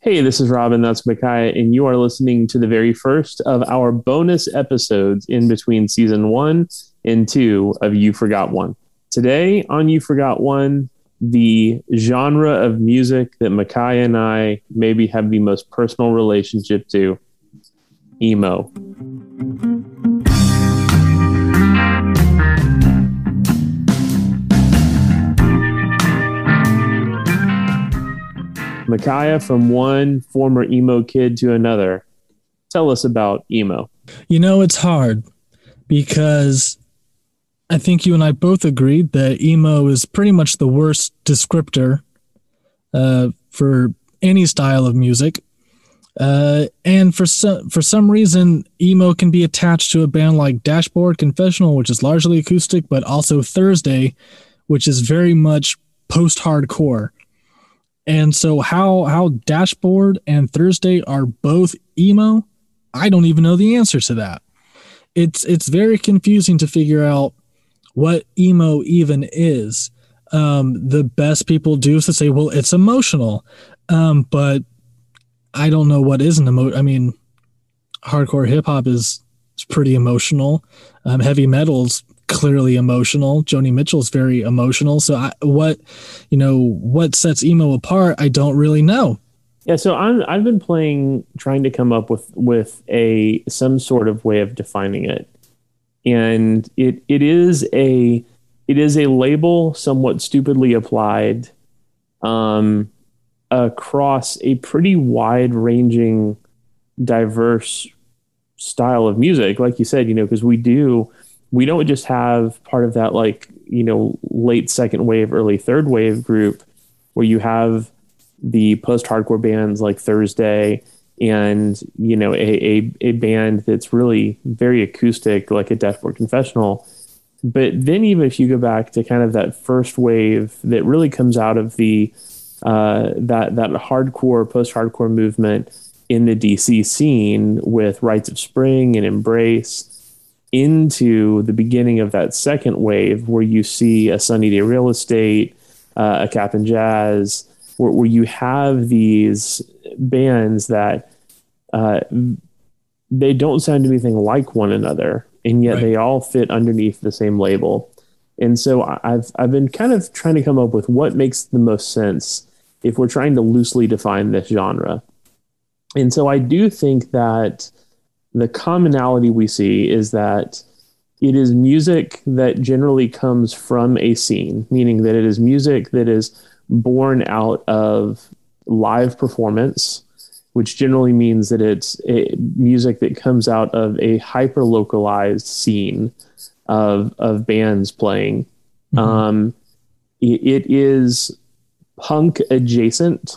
Hey, this is Robin. That's Micaiah, and you are listening to the very first of our bonus episodes in between season one and two of You Forgot One. Today on You Forgot One, the genre of music that Micaiah and I maybe have the most personal relationship to emo. Micaiah, from one former emo kid to another, tell us about emo. You know, it's hard because I think you and I both agreed that emo is pretty much the worst descriptor uh, for any style of music. Uh, and for some for some reason, emo can be attached to a band like Dashboard Confessional, which is largely acoustic, but also Thursday, which is very much post-hardcore. And so how how Dashboard and Thursday are both emo, I don't even know the answer to that. It's it's very confusing to figure out what emo even is. Um, the best people do is to say, well, it's emotional. Um, but I don't know what is an emo. I mean, hardcore hip hop is, is pretty emotional. Um, heavy metal's clearly emotional. Joni Mitchell's very emotional. So I, what, you know, what sets emo apart? I don't really know. Yeah, so I'm I've been playing trying to come up with with a some sort of way of defining it. And it it is a it is a label somewhat stupidly applied um across a pretty wide ranging diverse style of music like you said you know because we do we don't just have part of that like you know late second wave early third wave group where you have the post hardcore bands like thursday and you know a, a, a band that's really very acoustic like a dashboard confessional. But then even if you go back to kind of that first wave that really comes out of the uh, that that hardcore post hardcore movement in the DC scene with Rites of Spring and Embrace into the beginning of that second wave where you see a Sunny Day Real Estate, uh, a and Jazz, where, where you have these bands that uh, they don't sound anything like one another, and yet right. they all fit underneath the same label. And so I've I've been kind of trying to come up with what makes the most sense if we're trying to loosely define this genre. And so I do think that the commonality we see is that it is music that generally comes from a scene, meaning that it is music that is born out of live performance, which generally means that it's music that comes out of a hyper localized scene of of bands playing. Mm-hmm. Um, it, it is punk adjacent,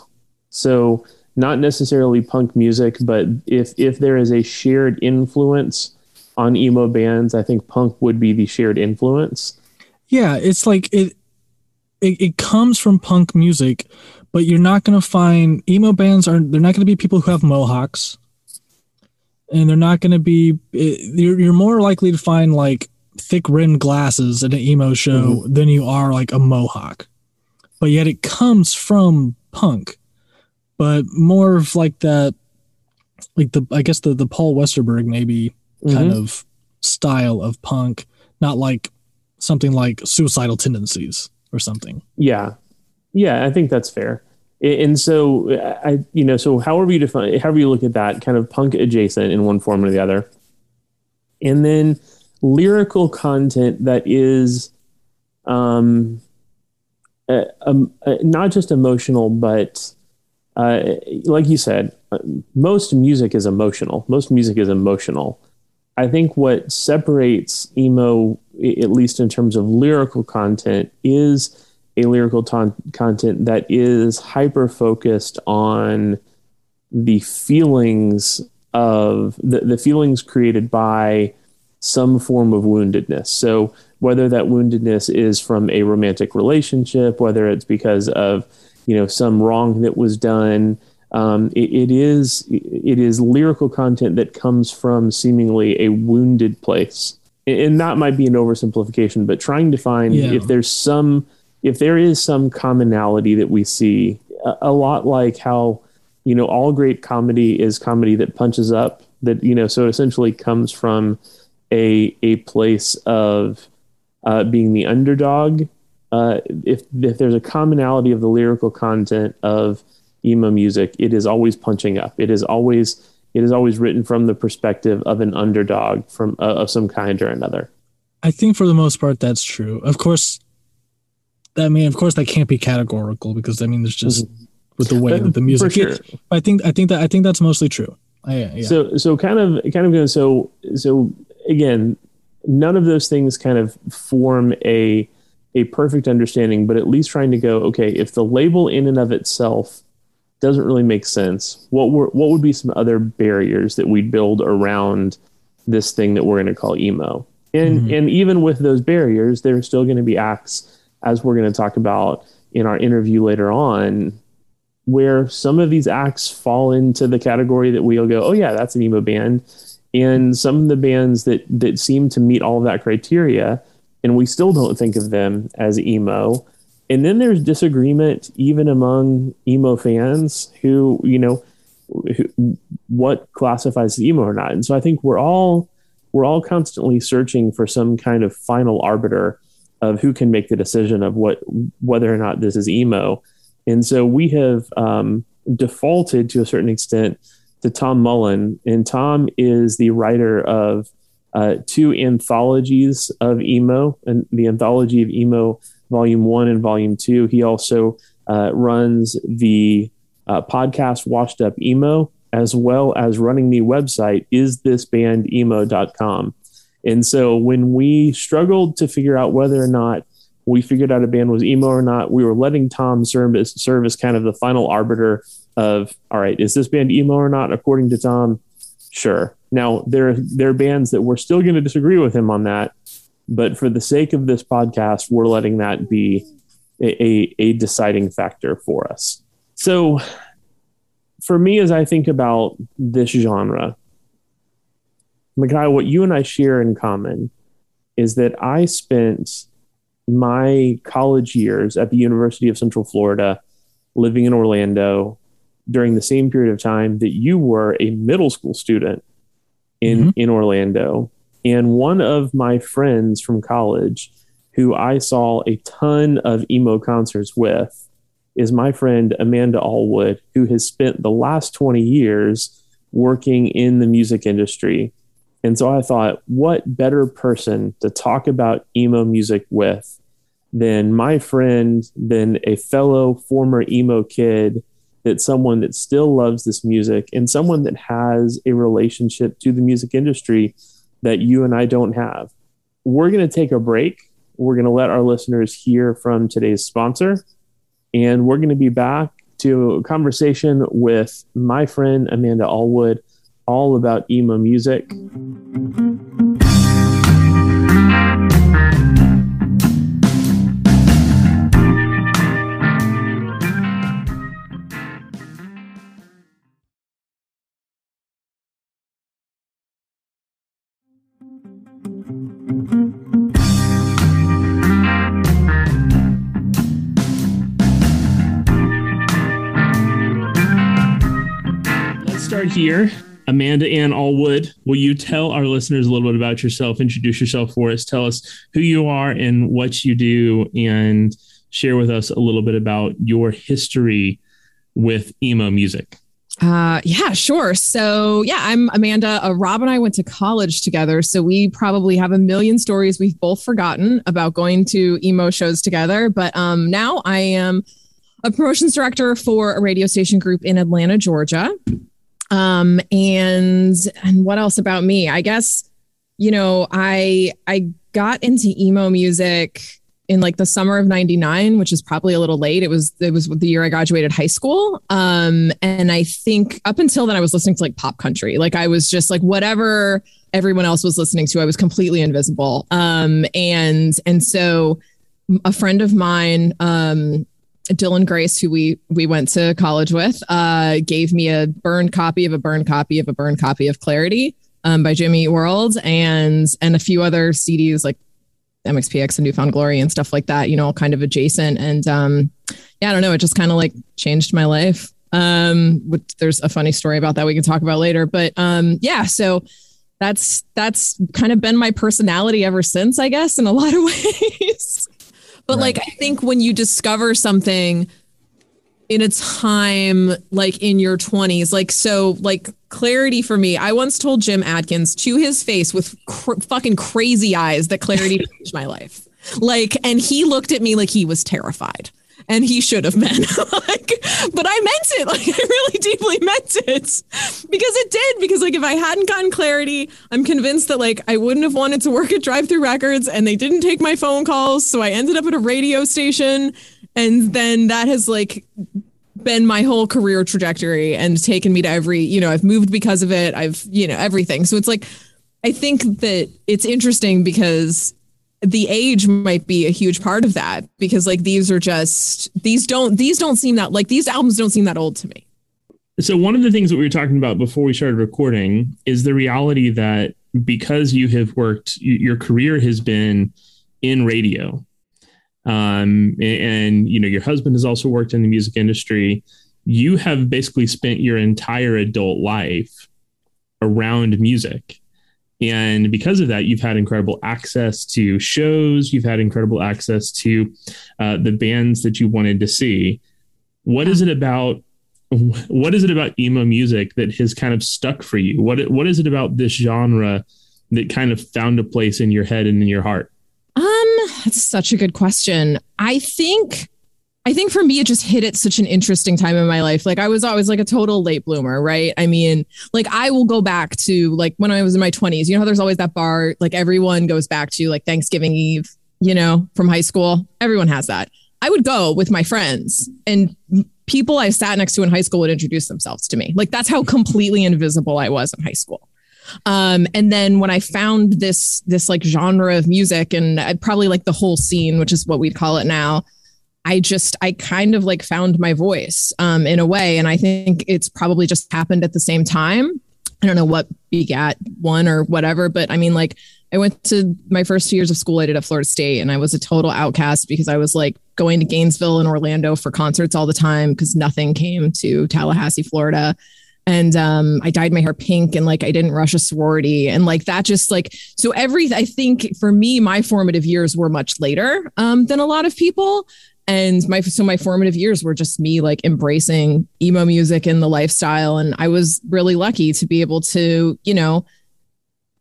so not necessarily punk music, but if if there is a shared influence on emo bands, I think punk would be the shared influence. Yeah, it's like it it, it comes from punk music, but you're not going to find emo bands are they're not going to be people who have mohawks. And they're not going to be you're, you're more likely to find like thick rimmed glasses at an emo show mm-hmm. than you are like a mohawk. But yet it comes from punk. But more of like that like the I guess the the Paul Westerberg maybe mm-hmm. kind of style of punk, not like something like suicidal tendencies or something. Yeah. Yeah, I think that's fair. And so I you know, so however you define however you look at that, kind of punk adjacent in one form or the other. And then lyrical content that is um, uh, um uh, not just emotional but uh, like you said uh, most music is emotional most music is emotional i think what separates emo at least in terms of lyrical content, is a lyrical ton- content that is hyper focused on the feelings of the, the feelings created by some form of woundedness. So whether that woundedness is from a romantic relationship, whether it's because of you know some wrong that was done, um, it, it is it is lyrical content that comes from seemingly a wounded place and that might be an oversimplification, but trying to find yeah. if there's some, if there is some commonality that we see, a, a, lot like how, you know, all great comedy is comedy that punches up. That you know, so essentially comes from a a place of uh, being the underdog. Uh, if if there's a commonality of the lyrical content of emo music, it is always punching up. It is always it is always written from the perspective of an underdog from uh, of some kind or another. I think for the most part that's true. Of course, I mean, of course, that can't be categorical because I mean, there's just mm-hmm. with the way that the music. Sure. I think I think that I think that's mostly true. I, yeah. So so kind of kind of going so so again, none of those things kind of form a a perfect understanding, but at least trying to go okay if the label in and of itself doesn't really make sense. What were what would be some other barriers that we'd build around this thing that we're going to call emo? And mm-hmm. and even with those barriers, there are still going to be acts, as we're going to talk about in our interview later on, where some of these acts fall into the category that we'll go, oh yeah, that's an emo band. And some of the bands that that seem to meet all of that criteria, and we still don't think of them as emo. And then there's disagreement even among emo fans who you know who, what classifies as emo or not. And so i think we're all we're all constantly searching for some kind of final arbiter of who can make the decision of what whether or not this is emo. And so we have um, defaulted to a certain extent to tom mullen. And tom is the writer of uh, two anthologies of emo and the anthology of emo Volume One and Volume Two. He also uh, runs the uh, podcast Washed Up Emo, as well as running the website is this band emo.com. And so when we struggled to figure out whether or not we figured out a band was emo or not, we were letting Tom serve as, serve as kind of the final arbiter of, all right, is this band emo or not? According to Tom, sure. Now there there are bands that we're still going to disagree with him on that, but for the sake of this podcast, we're letting that be a, a, a deciding factor for us. So, for me, as I think about this genre, Micaiah, what you and I share in common is that I spent my college years at the University of Central Florida living in Orlando during the same period of time that you were a middle school student in, mm-hmm. in Orlando. And one of my friends from college, who I saw a ton of emo concerts with, is my friend Amanda Allwood, who has spent the last 20 years working in the music industry. And so I thought, what better person to talk about emo music with than my friend, than a fellow former emo kid, that someone that still loves this music and someone that has a relationship to the music industry that you and I don't have. We're going to take a break. We're going to let our listeners hear from today's sponsor, and we're going to be back to a conversation with my friend Amanda Allwood all about emo music. Here. Amanda Ann Allwood, will you tell our listeners a little bit about yourself? Introduce yourself for us. Tell us who you are and what you do, and share with us a little bit about your history with emo music. Uh, yeah, sure. So, yeah, I'm Amanda. Uh, Rob and I went to college together. So, we probably have a million stories we've both forgotten about going to emo shows together. But um, now I am a promotions director for a radio station group in Atlanta, Georgia. Um, and and what else about me? I guess, you know, I I got into emo music in like the summer of 99 which is probably a little late. It was it was the year i graduated high school. Um and i think up until then i was listening to like pop country. Like i was just like whatever everyone else was listening to i was completely invisible. Um and and so a friend of mine um Dylan Grace, who we we went to college with, uh, gave me a burned copy of a burned copy of a burned copy of Clarity um, by Jimmy World, and and a few other CDs like MXPX and New Found Glory and stuff like that. You know, all kind of adjacent. And um, yeah, I don't know. It just kind of like changed my life. Um, which there's a funny story about that we can talk about later. But um, yeah, so that's that's kind of been my personality ever since, I guess, in a lot of ways. But right. like I think when you discover something in a time like in your 20s like so like clarity for me i once told jim adkins to his face with cr- fucking crazy eyes that clarity changed my life like and he looked at me like he was terrified and he should have been. Like but i meant it. Like i really deeply meant it. Because it did. Because like if i hadn't gotten clarity i'm convinced that like i wouldn't have wanted to work at Drive-Thru Records and they didn't take my phone calls so i ended up at a radio station and then that has like been my whole career trajectory and taken me to every you know i've moved because of it. I've you know everything. So it's like i think that it's interesting because the age might be a huge part of that because like these are just these don't these don't seem that like these albums don't seem that old to me. So one of the things that we were talking about before we started recording is the reality that because you have worked your career has been in radio um, and, and you know your husband has also worked in the music industry. You have basically spent your entire adult life around music and because of that you've had incredible access to shows. You've had incredible access to uh, the bands that you wanted to see. What is it about what is it about emo music that has kind of stuck for you? What what is it about this genre that kind of found a place in your head and in your heart? Um, that's such a good question. I think I think for me, it just hit at such an interesting time in my life. Like I was always like a total late bloomer, right? I mean, like I will go back to like when I was in my 20s. You know how there's always that bar, like everyone goes back to like Thanksgiving Eve, you know, from high school. Everyone has that. I would go with my friends and people I sat next to in high school would introduce themselves to me. Like that's how completely invisible I was in high school. Um, and then when I found this this like genre of music and I'd probably like the whole scene, which is what we'd call it now, I just I kind of like found my voice um, in a way, and I think it's probably just happened at the same time. I don't know what begat one or whatever, but I mean like. I went to my first two years of school. I did at Florida State, and I was a total outcast because I was like going to Gainesville and Orlando for concerts all the time because nothing came to Tallahassee, Florida and um, I dyed my hair pink and like I didn't rush a sorority and like that just like so every I think for me my formative years were much later um, than a lot of people and my so my formative years were just me like embracing emo music and the lifestyle and I was really lucky to be able to you know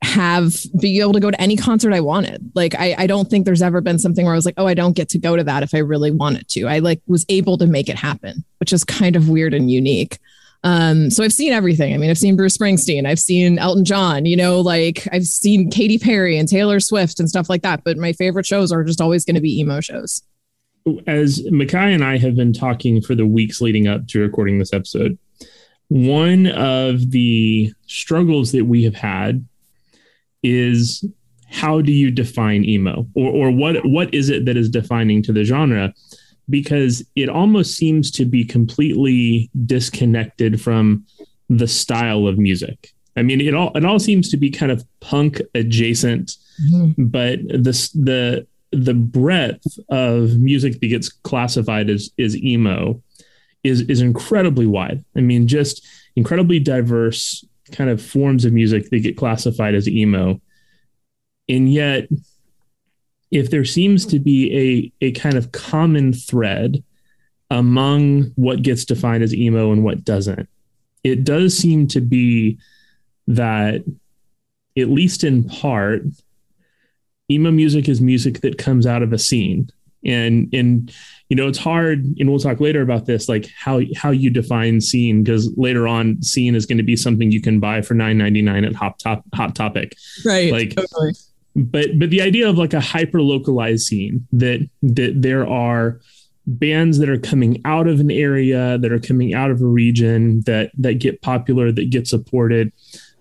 have be able to go to any concert I wanted. Like I, I don't think there's ever been something where I was like, oh, I don't get to go to that if I really wanted to. I like was able to make it happen, which is kind of weird and unique. Um, so I've seen everything. I mean, I've seen Bruce Springsteen, I've seen Elton John, you know, like I've seen Katy Perry and Taylor Swift and stuff like that. But my favorite shows are just always going to be emo shows. As Makai and I have been talking for the weeks leading up to recording this episode, one of the struggles that we have had is how do you define emo or, or what what is it that is defining to the genre because it almost seems to be completely disconnected from the style of music. I mean, it all it all seems to be kind of punk adjacent, mm-hmm. but the the the breadth of music that gets classified as is emo is is incredibly wide. I mean, just incredibly diverse kind of forms of music that get classified as emo, and yet if there seems to be a, a kind of common thread among what gets defined as emo and what doesn't, it does seem to be that, at least in part, emo music is music that comes out of a scene. And and you know it's hard, and we'll talk later about this, like how how you define scene, because later on, scene is going to be something you can buy for nine ninety nine at Hot Top Hot Topic, right? Like totally but but the idea of like a hyper localized scene that that there are bands that are coming out of an area that are coming out of a region that that get popular that get supported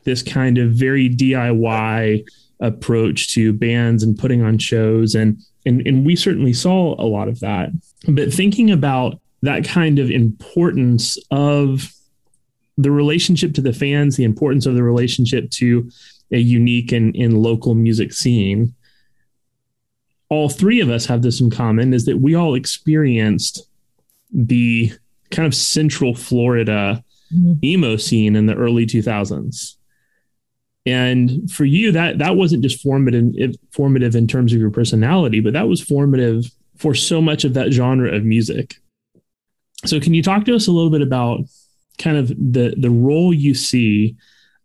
this kind of very diy approach to bands and putting on shows and and and we certainly saw a lot of that but thinking about that kind of importance of the relationship to the fans the importance of the relationship to a unique and, and local music scene. All three of us have this in common is that we all experienced the kind of central Florida mm-hmm. emo scene in the early 2000s. And for you, that that wasn't just formative formative in terms of your personality, but that was formative for so much of that genre of music. So can you talk to us a little bit about kind of the the role you see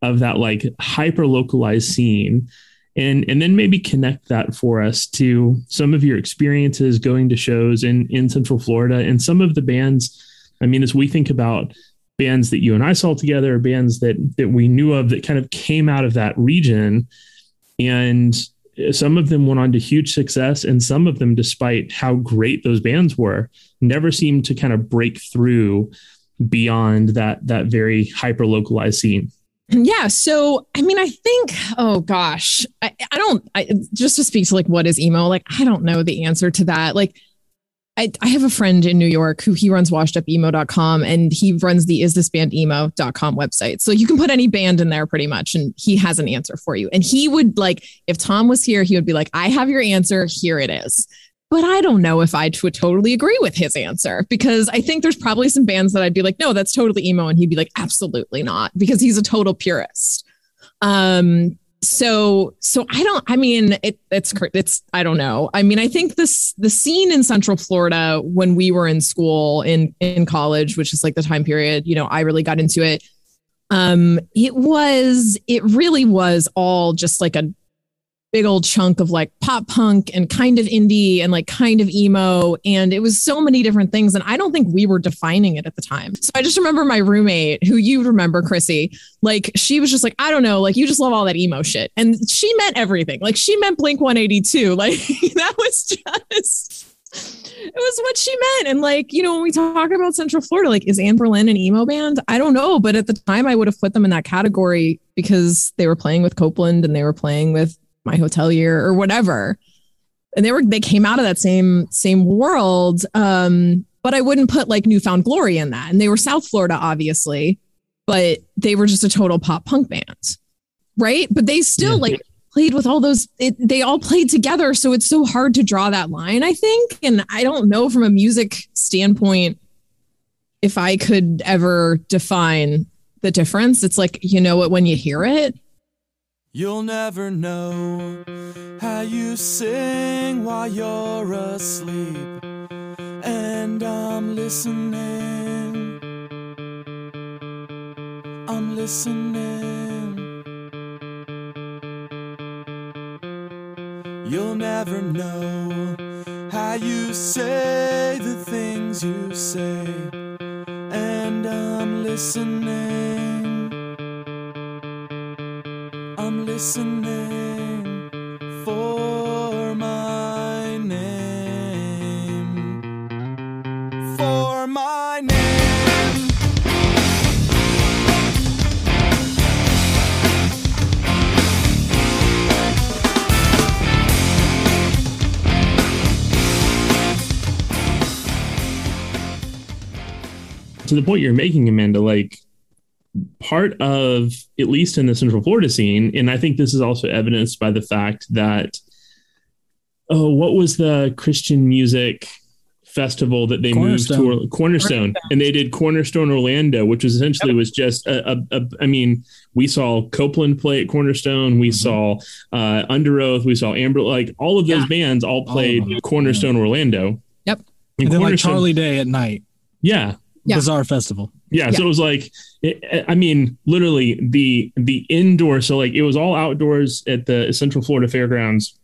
of that like hyper localized scene and and then maybe connect that for us to some of your experiences going to shows in in central florida and some of the bands i mean as we think about bands that you and i saw together bands that that we knew of that kind of came out of that region and some of them went on to huge success and some of them despite how great those bands were never seemed to kind of break through beyond that that very hyper localized scene yeah. So, I mean, I think, oh gosh, I, I don't, I, just to speak to like what is emo, like, I don't know the answer to that. Like, I, I have a friend in New York who he runs washedupemo.com and he runs the is this band emo.com website. So you can put any band in there pretty much and he has an answer for you. And he would like, if Tom was here, he would be like, I have your answer. Here it is. But I don't know if I would totally agree with his answer because I think there's probably some bands that I'd be like, no, that's totally emo. And he'd be like, absolutely not, because he's a total purist. Um, so so I don't I mean it it's it's I don't know. I mean I think this the scene in Central Florida when we were in school in in college which is like the time period, you know, I really got into it. Um it was it really was all just like a big old chunk of like pop punk and kind of indie and like kind of emo. And it was so many different things. And I don't think we were defining it at the time. So I just remember my roommate, who you remember, Chrissy, like she was just like, I don't know, like you just love all that emo shit. And she meant everything. Like she meant Blink 182. Like that was just. It was what she meant. And like, you know, when we talk about Central Florida, like, is Anberlin an emo band? I don't know. But at the time, I would have put them in that category because they were playing with Copeland and they were playing with my hotel year or whatever. And they were they came out of that same same world. Um but i wouldn't put like New Found Glory in that. And they were south florida obviously but they were just a total pop punk band right? But they still yeah. like played with all those it, they all played together. So it's so hard to draw that line i think. And i don't know from a music standpoint if i could ever define the difference. It's like you know it when you hear it You'll never know how you sing while you're asleep, and I'm listening. I'm listening. You'll never know how you say the things you say, the point you're making, Amanda, like part of at least in the central florida scene and i think this is also evidenced by the fact that oh what was the christian music festival that they moved to cornerstone, cornerstone, and they did cornerstone orlando which was essentially yep. was just a, a, a i mean we saw copeland play at cornerstone we mm-hmm. saw uh Underoath we saw Anberlin all of those yeah. bands all played all cornerstone yeah. orlando yep and, and then like charlie day at night yeah yeah. bizarre festival. Yeah, yeah, so it was like, it, I mean, literally the the indoor. So like, it was all outdoors at the Central Florida Fairgrounds,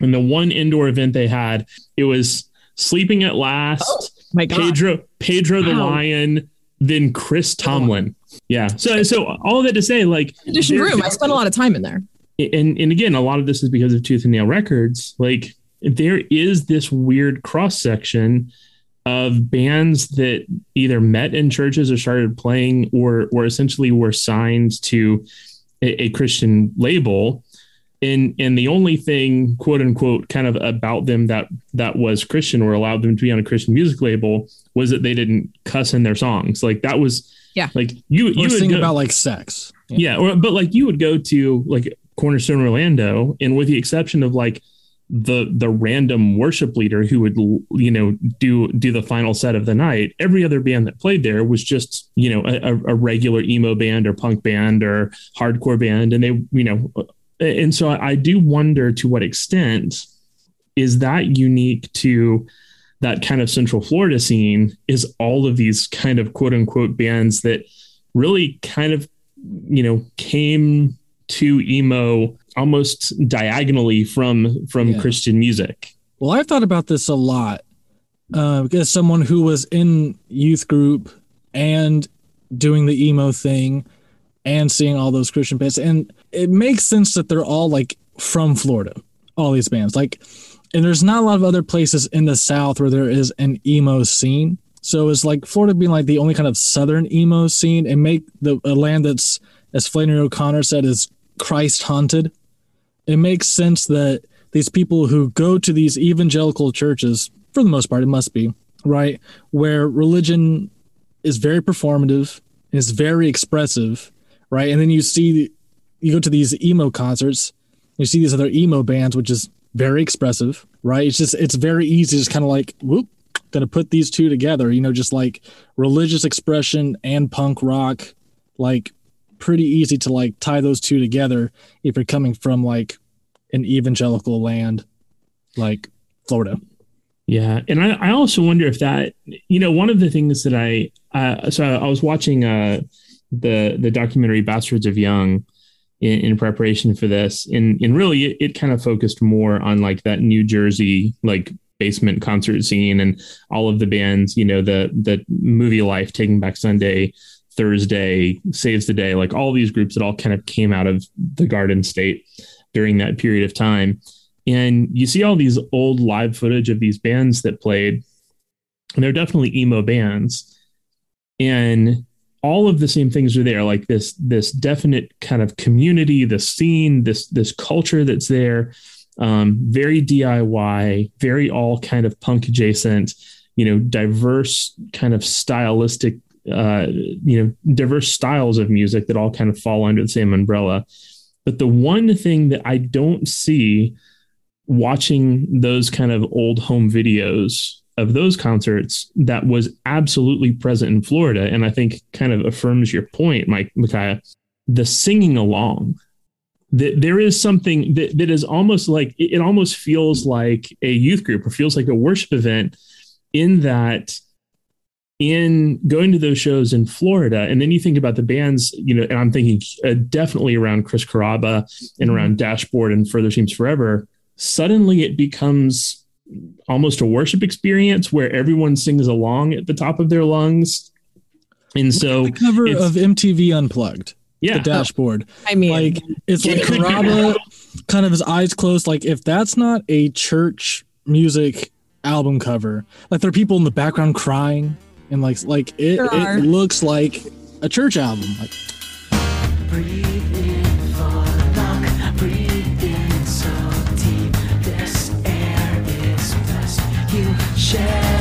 and the one indoor event they had, it was Sleeping at Last. Oh, my God. Pedro Pedro wow. the Lion, then Chris oh. Tomlin. Yeah. So so all of that to say, like, conditioned room. I spent a lot of time in there. And and again, a lot of this is because of Tooth and Nail Records. Like, there is this weird cross section of bands that either met in churches or started playing or or essentially were signed to a, a Christian label. And and the only thing, quote unquote, kind of about them that that was Christian or allowed them to be on a Christian music label was that they didn't cuss in their songs. Like that was yeah. Like you you would sing go, about like sex. Yeah. yeah, or but like you would go to like Cornerstone Orlando, and with the exception of like the the random worship leader who would you know do do the final set of the night every other band that played there was just you know a, a regular emo band or punk band or hardcore band. And they you know and so I do wonder to what extent is that unique to that kind of central Florida scene is all of these kind of quote unquote bands that really kind of you know came to emo almost diagonally from from yeah. Christian music. Well, I've thought about this a lot uh, as someone who was in youth group and doing the emo thing and seeing all those Christian bands, and it makes sense that they're all like from Florida. All these bands, like, and there's not a lot of other places in the South where there is an emo scene. So it's like Florida being like the only kind of southern emo scene and make the a land that's, as Flannery O'Connor said, is Christ haunted it makes sense that these people who go to these evangelical churches, for the most part, it must be, right, where religion is very performative, and is very expressive, right? And then you see, you go to these emo concerts, you see these other emo bands, which is very expressive, right? It's just, it's very easy, just kind of like, whoop, gonna put these two together, you know, just like religious expression and punk rock, like pretty easy to like tie those two together if you're coming from like an evangelical land like Florida. Yeah, and I, I also wonder if that you know one of the things that I uh, so I was watching uh, the the documentary Bastards of Young in, in preparation for this, and and really it, it kind of focused more on like that New Jersey like basement concert scene and all of the bands, you know, the the Movielife, Taking Back Sunday, Thursday, Saves the Day, like all these groups that all kind of came out of the Garden State during that period of time. And you see all these old live footage of these bands that played, and they're definitely emo bands. And all of the same things are there, like this this definite kind of community, the scene, this this culture that's there. Um, very DIY, very all kind of punk adjacent, you know, diverse kind of stylistic uh, you know, diverse styles of music that all kind of fall under the same umbrella. But the one thing that I don't see watching those kind of old home videos of those concerts that was absolutely present in Florida, and I think kind of affirms your point, Mike Micaiah, the singing along. That there is something that, that is almost like it almost feels like a youth group or feels like a worship event in that in going to those shows in Florida, and then you think about the bands, you know, and I'm thinking uh, definitely around Chris Carrabba and mm-hmm. around Dashboard and Further Seems Forever. Suddenly, it becomes almost a worship experience where everyone sings along at the top of their lungs. And so, the cover of MTV Unplugged, yeah, the Dashboard. I mean, like it's like Carrabba, kind of his eyes closed. Like if that's not a church music album cover, like there are people in the background crying and like like it, it looks like a church album. Like, share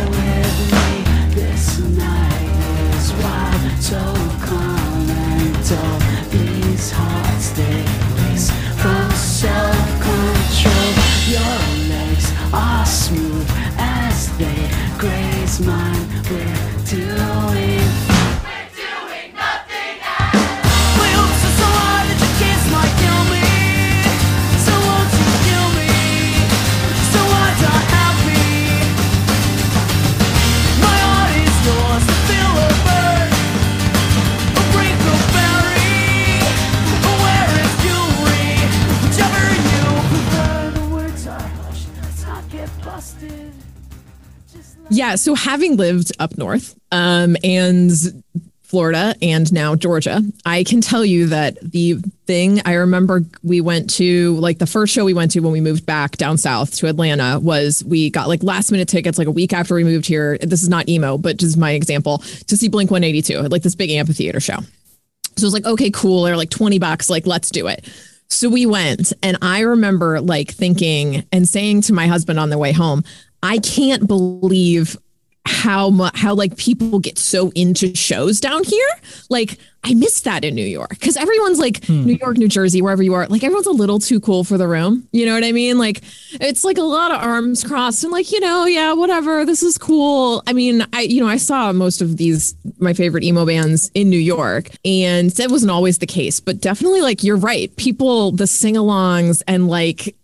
Yeah. So having lived up north um, and Florida and now Georgia, I can tell you that the thing I remember we went to, like the first show we went to when we moved back down south to Atlanta, was we got like last minute tickets like a week after we moved here. This is not emo, but just my example to see Blink 182 like this big amphitheater show. So it was like, okay, cool. They're like 20 bucks. Like, let's do it. So we went, and I remember like thinking and saying to my husband on the way home, I can't believe how much how like people get so into shows down here. Like I miss that in New York because everyone's like Hmm. New York, New Jersey, wherever you are. Like everyone's a little too cool for the room. You know what I mean? Like it's like a lot of arms crossed and like you know, yeah, whatever. This is cool. I mean, I you know I saw most of these my favorite emo bands in New York, and that wasn't always the case, but definitely like you're right. People the sing-alongs and like.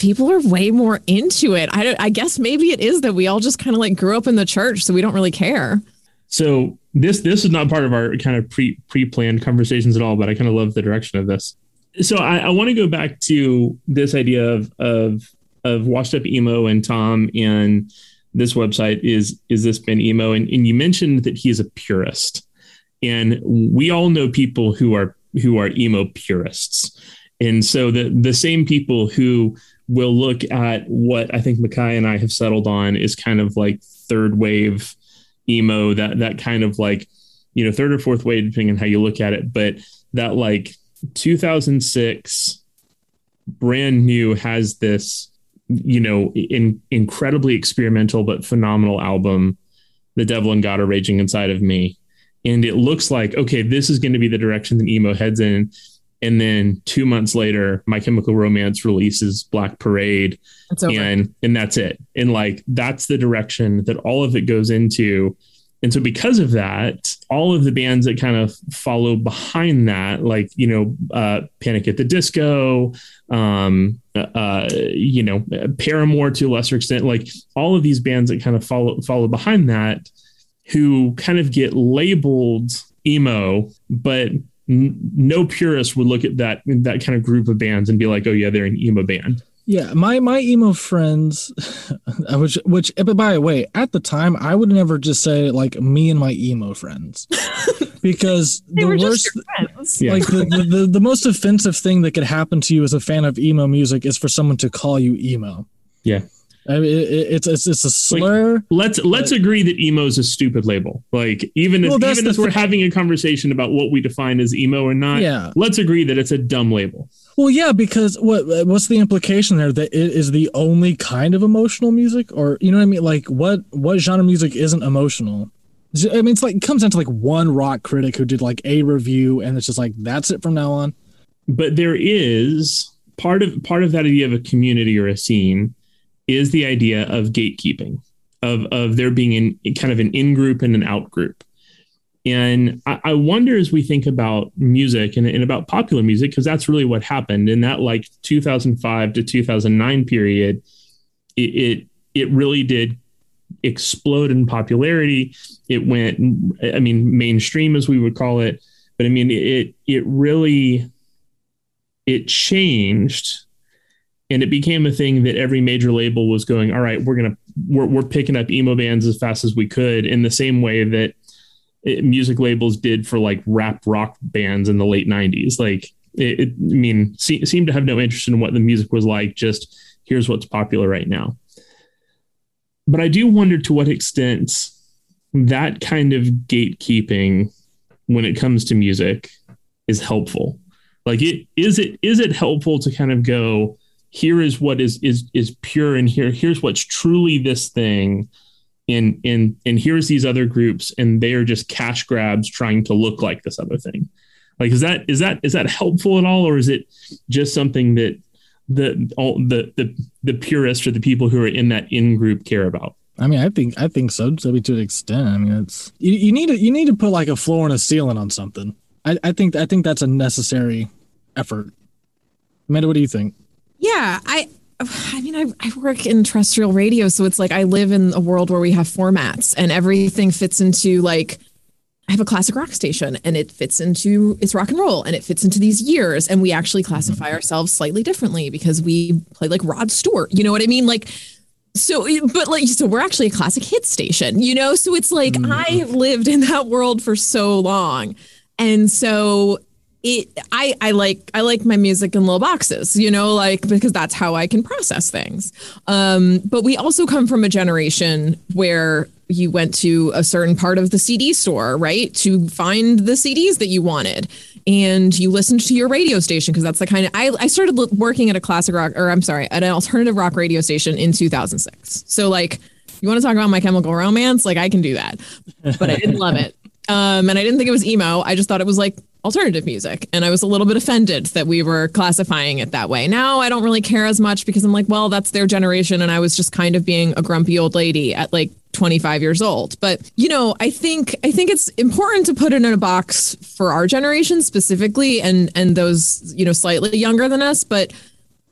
People are way more into it. I, I guess maybe it is that we all just kind of like grew up in the church, so we don't really care. So this this is not part of our kind of pre pre planned conversations at all, but I kind of love the direction of this. So I, I want to go back to this idea of of of washed up emo and Tom and this website is is this been emo and, and you mentioned that he is a purist and we all know people who are who are emo purists and so the the same people who will look at what I think Makai and I have settled on is kind of like third wave emo that that kind of like you know third or fourth wave depending on how you look at it. But that like 2006 brand new has this you know in, incredibly experimental but phenomenal album the devil and god are raging inside of me. And it looks like okay this is going to be the direction that emo heads in and then two months later my chemical romance releases black parade and and that's it. And like that's the direction that all of it goes into. And so because of that all of the bands that kind of follow behind that like you know uh panic at the disco um uh you know paramore to a lesser extent like all of these bands that kind of follow follow behind that who kind of get labeled emo but n- no purist would look at that that kind of group of bands and be like oh yeah they're an emo band Yeah, my my emo friends, which which but by the way, at the time I would never just say like me and my emo friends, because they the were worst, just your. Yeah. like the, the, the the most offensive thing that could happen to you as a fan of emo music is for someone to call you emo. Yeah. I mean, it, it- it's it's it's a slur. let's let's agree that emo is a stupid label. Like even if Well, that's even as we're having a conversation about what we define as emo or not, yeah. let's agree that it's a dumb label. Well, yeah, because what what's the implication there that it is the only kind of emotional music, or you know what I mean? Like what what genre music isn't emotional? I mean, it's like it comes down to like one rock critic who did like a review, and it's just like that's it from now on. But there is part of part of that idea of a community or a scene is the idea of gatekeeping, of of there being in kind of an in group and an out group. And I, I wonder as we think about music and, and about popular music, because that's really what happened in that like 2005 to 2009 period, it, it it really did explode in popularity. It went, I mean, mainstream as we would call it, but I mean, it it really it changed, and it became a thing that every major label was going. All right, we're gonna we're we're picking up emo bands as fast as we could, in the same way that it, music labels did for like rap rock bands in the late '90s. Like, it, it, I mean, se- seemed to have no interest in what the music was like. Just here's what's popular right now. But I do wonder to what extent that kind of gatekeeping when it comes to music is helpful. Like it is it is it helpful to kind of go here is what is is is pure and here here's what's truly this thing and and and here's these other groups and they are just cash grabs trying to look like this other thing. Like is that is that is that helpful at all or is it just something that the all the the the purists or the people who are in that in group care about? I mean, I think I think so. To be to an extent. I mean, it's you, you need to you need to put like a floor and a ceiling on something. I, I think I think that's a necessary effort. Amanda, what do you think? Yeah, I I mean I, I work in terrestrial radio, so it's like I live in a world where we have formats and everything fits into like I have a classic rock station and it fits into it's rock and roll and it fits into these years and we actually classify mm-hmm. ourselves slightly differently because we play like Rod Stewart. You know what I mean? Like so but like so we're actually a classic hit station, you know? So it's like mm-hmm. I've lived in that world for so long. And so it I I like I like my music in little boxes, you know, like because that's how I can process things. Um, but we also come from a generation where you went to a certain part of the CD store, right, to find the CDs that you wanted, and you listened to your radio station because that's the kind of I I started working at a classic rock or I'm sorry, at an alternative rock radio station in 2006. So like You want to talk about my chemical romance? Like I can do that. But I didn't love it. Um, and I didn't think it was emo. I just thought it was like alternative music. And I was a little bit offended that we were classifying it that way. Now I don't really care as much because I'm like, well, that's their generation. And I was just kind of being a grumpy old lady at like 25 years old. But, you know, I think I think it's important to put it in a box for our generation specifically and and those, you know, slightly younger than us, but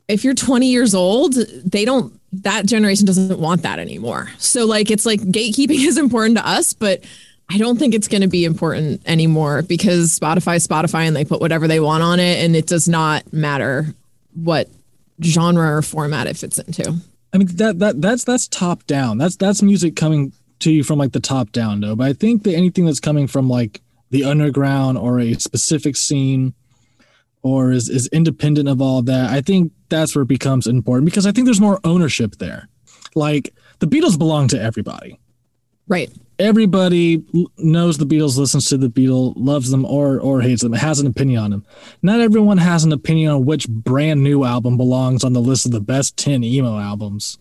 if you're 20 years old, they don't that generation doesn't want that anymore. So like it's like gatekeeping is important to us, but I don't think it's going to be important anymore because Spotify, Spotify, and they put whatever they want on it, and it does not matter what genre or format it fits into. I mean that that that's that's top down. That's that's music coming to you from like the top down, though. But I think that anything that's coming from like the underground or a specific scene or is, is independent of all of that, I think that's where it becomes important because I think there's more ownership there. Like the Beatles belong to everybody. Right. Everybody knows the Beatles, listens to the Beatles, loves them or or hates them, has an opinion on them. Not everyone has an opinion on which brand new album belongs on the list of the best 10 emo albums.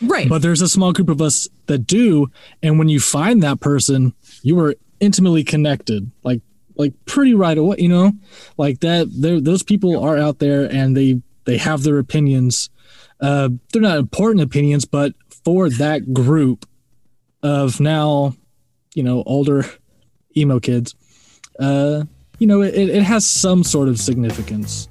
Right. But there's a small group of us that do, and when you find that person, you are intimately connected. Like like pretty right away, you know? Like that those people are out there and they they have their opinions. Uh, they're not important opinions, but for that group of now, you know, older emo kids, uh, you know, it, it has some sort of significance.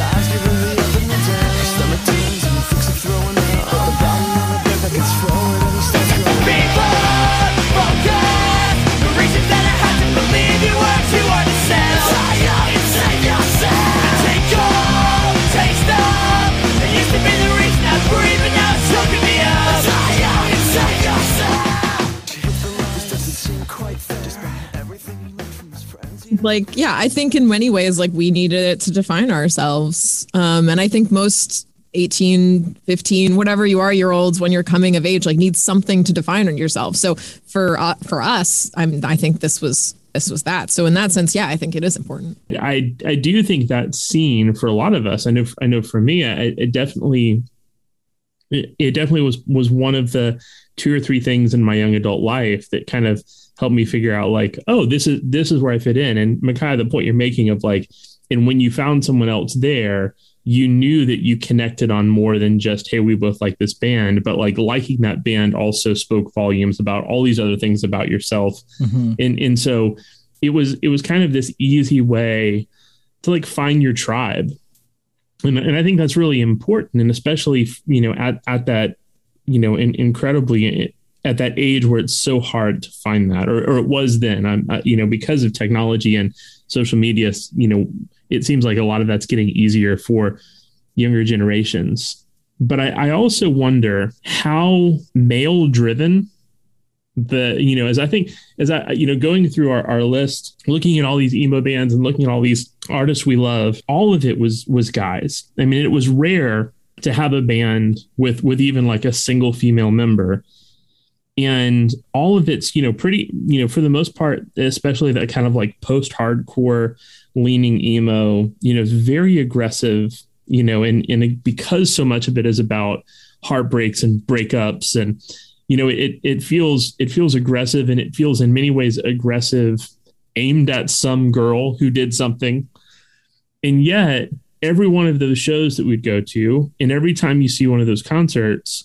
times like yeah i think in many ways like we needed it to define ourselves. Um and i think most 18 15 whatever you are year olds when you're coming of age like need something to define on yourself. So for uh, for us i'm i think this was this was that. So in that sense yeah i think it is important. I i do think that scene for a lot of us i know i know for me it definitely it definitely was was one of the two or three things in my young adult life that kind of helped me figure out like, oh, this is this is where I fit in. And Micaiah, the point you're making of like, and when you found someone else there, you knew that you connected on more than just, hey, we both like this band, but like liking that band also spoke volumes about all these other things about yourself. Mm-hmm. And and so it was it was kind of this easy way to like find your tribe. And, and I think that's really important. And especially, you know, at, at that, you know, in, incredibly at that age where it's so hard to find that, or, or it was then. I'm, uh, you know, because of technology and social media, you know, it seems like a lot of that's getting easier for younger generations. But I, I also wonder how male driven the you know as i think as i you know going through our, our list looking at all these emo bands and looking at all these artists we love all of it was was guys i mean it was rare to have a band with with even like a single female member and all of it's you know pretty you know for the most part especially that kind of like post hardcore leaning emo you know it's very aggressive you know and and because so much of it is about heartbreaks and breakups and you know it it feels it feels aggressive and it feels in many ways aggressive aimed at some girl who did something. And yet every one of those shows that we'd go to and every time you see one of those concerts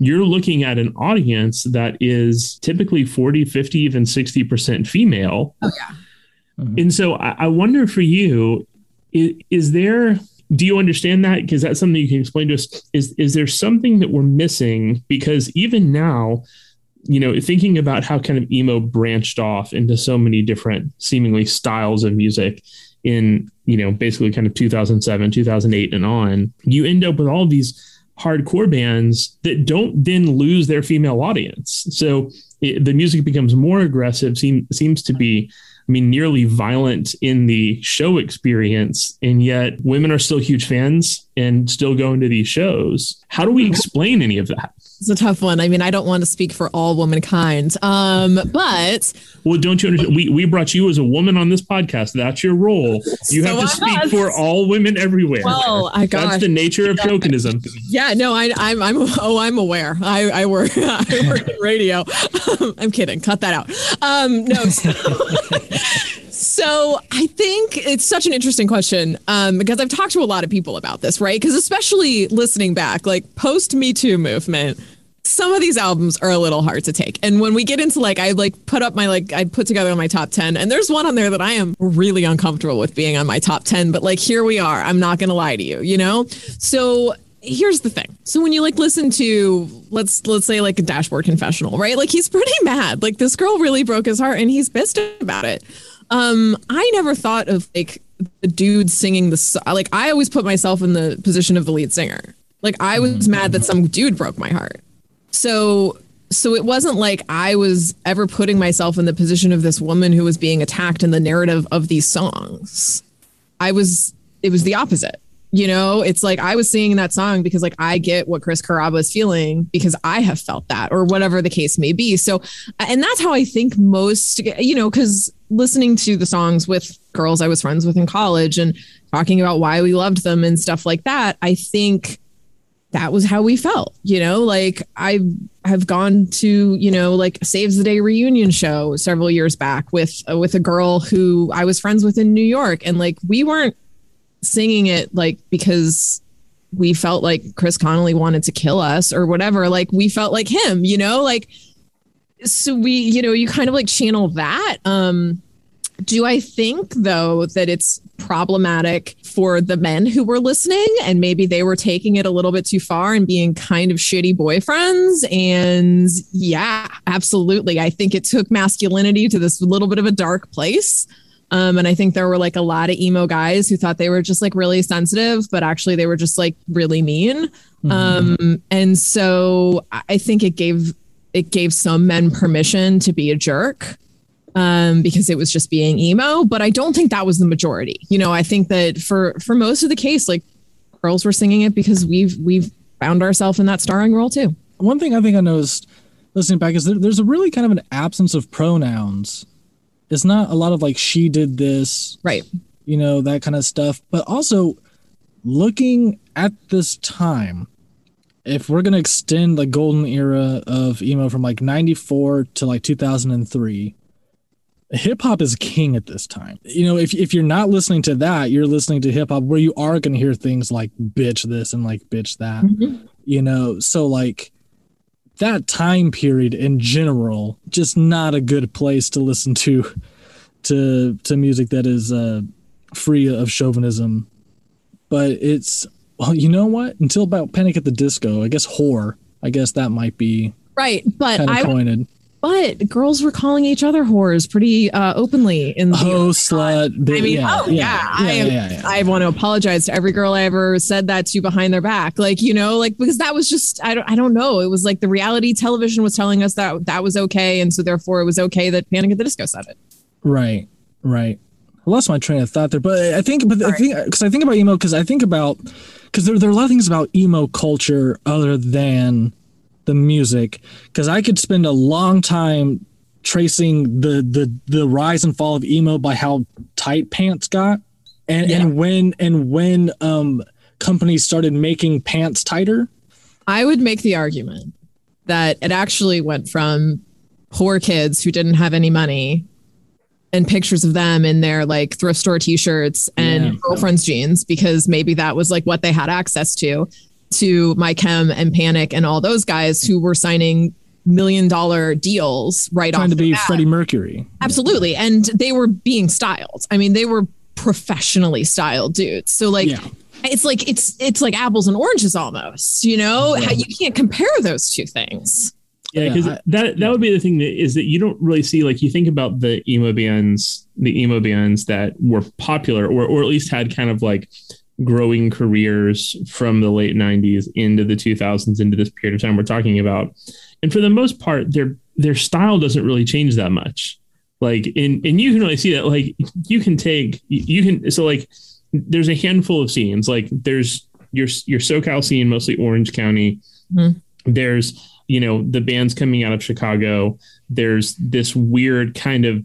you're looking at an audience that is typically 40, 50, even 60% female. Oh, yeah. Mm-hmm. And so I, I, wonder for you, is, is there, do you understand that? Because that's something you can explain to us. Is, is there something that we're missing? Because even now, you know, thinking about how kind of emo branched off into so many different seemingly styles of music in, you know, basically kind of 2007, 2008 and on, you end up with all these hardcore bands that don't then lose their female audience. So it, the music becomes more aggressive, seem, seems to be I mean, nearly violent in the show experience, and yet women are still huge fans and still going to these shows. How do we mm-hmm. explain any of that? It's a tough one. I mean, I don't want to speak for all womankind, um, but well, don't you understand? We we brought you as a woman on this podcast. That's your role. You so have to speak for all women everywhere. Well, I got that's the nature of tokenism. Yeah, no, I, I'm I'm oh I'm aware. I I work I work in radio. I'm kidding. Cut that out. Um, no. So, so I think it's such an interesting question um, because I've talked to a lot of people about this, right? Because especially listening back, like post Me Too movement, some of these albums are a little hard to take. And when we get into like, I like put up my like, I put together my top 10, and there's one on there that I am really uncomfortable with being on my top 10, but like, here we are. I'm not going to lie to you, you know? So here's the thing. So when you like listen to let's let's say like a dashboard confessional, right? Like he's pretty mad. Like this girl really broke his heart and he's pissed about it. Um I never thought of like the dude singing the like I always put myself in the position of the lead singer. Like I was mm-hmm. mad that some dude broke my heart. So so it wasn't like I was ever putting myself in the position of this woman who was being attacked in the narrative of these songs. I was it was the opposite. You know, it's like I was singing that song because like I get what Chris Carrabba is feeling because I have felt that or whatever the case may be. So and that's how I think most you know, because listening to the songs with girls I was friends with in college and talking about why we loved them and stuff like that, I think that was how we felt, you know, like I have gone to, you know, like Saves the Day reunion show several years back with uh, with a girl who I was friends with in New York. And like we weren't singing it like because we felt like Chris Conley wanted to kill us or whatever, like we felt like him, you know, like so we, you know, you kind of like channel that. Um do I think though that it's problematic for the men who were listening and maybe they were taking it a little bit too far and being kind of shitty boyfriends? And yeah absolutely. I think it took masculinity to this little bit of a dark place. Um, and i think there were like a lot of emo guys who thought they were just like really sensitive but actually they were just like really mean. Mm-hmm. um, and so i think it gave it gave some men permission to be a jerk um, because it was just being emo. But I don't think that was the majority. You know, I think that for for most of the case, like girls were singing it because we've we've found ourselves in that starring role too. One thing I think I noticed listening back is there, there's a really kind of an absence of pronouns. It's not a lot of like she did this, right? You know that kind of stuff. But also looking at this time, if we're gonna extend the golden era of emo from like 94 to like 2003 hip hop is king at this time. You know, if if you're not listening to that, you're listening to hip hop where you are going to hear things like bitch this and like bitch that. Mm-hmm. You know, so like that time period in general just not a good place to listen to to to music that is uh free of chauvinism. But it's well, you know what? Until about Panic at the Disco, I guess whore. I guess that might be right. But I pointed but girls were calling each other whores pretty uh, openly in the oh slut. I mean, yeah, oh yeah, yeah, yeah, yeah, yeah, I, I want to apologize to every girl I ever said that to behind their back, like you know, like because that was just I don't I don't know. It was like the reality television was telling us that that was okay, and so therefore it was okay that Panic at the Disco said it. Right, right. I lost my train of thought there, but I think, but Sorry. I think because I think about emo because I think about because there there are a lot of things about emo culture other than the music because I could spend a long time tracing the the the rise and fall of emo by how tight pants got and yeah. and when and when um companies started making pants tighter i would make the argument that it actually went from poor kids who didn't have any money and pictures of them in their like thrift store t-shirts and yeah. girlfriend's jeans because maybe that was like what they had access to to My Chem and Panic and all those guys who were signing million dollar deals right trying to be bat. Freddie Mercury. Absolutely. Yeah. And they were being styled. I mean, they were professionally styled dudes. So like yeah. it's like it's it's like apples and oranges almost, you know? Right. You can't compare those two things. Yeah, Yeah, because I- that that would be the thing that is that you don't really see like you think about the emo bands, the emo bands that were popular or or at least had kind of like growing careers from the late 90s into the 2000s into this period of time we're talking about. And for the most part their their style doesn't really change that much. Like and and you can really see that like you can take you can so like there's a handful of scenes like there's your your SoCal scene mostly Orange County. Mhm. There's you know the bands coming out of Chicago. There's this weird kind of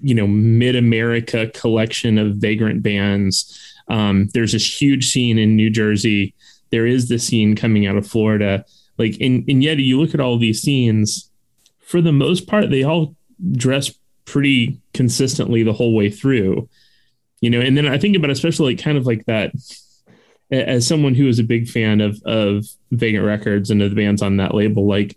you know mid America collection of vagrant bands. Um, there's this huge scene in New Jersey. There is this scene coming out of Florida. Like and, and yet you look at all these scenes, for the most part, they all dress pretty consistently the whole way through. You know, and then I think about especially like kind of like that as someone who is a big fan of of Vagrant Records and of the bands on that label, like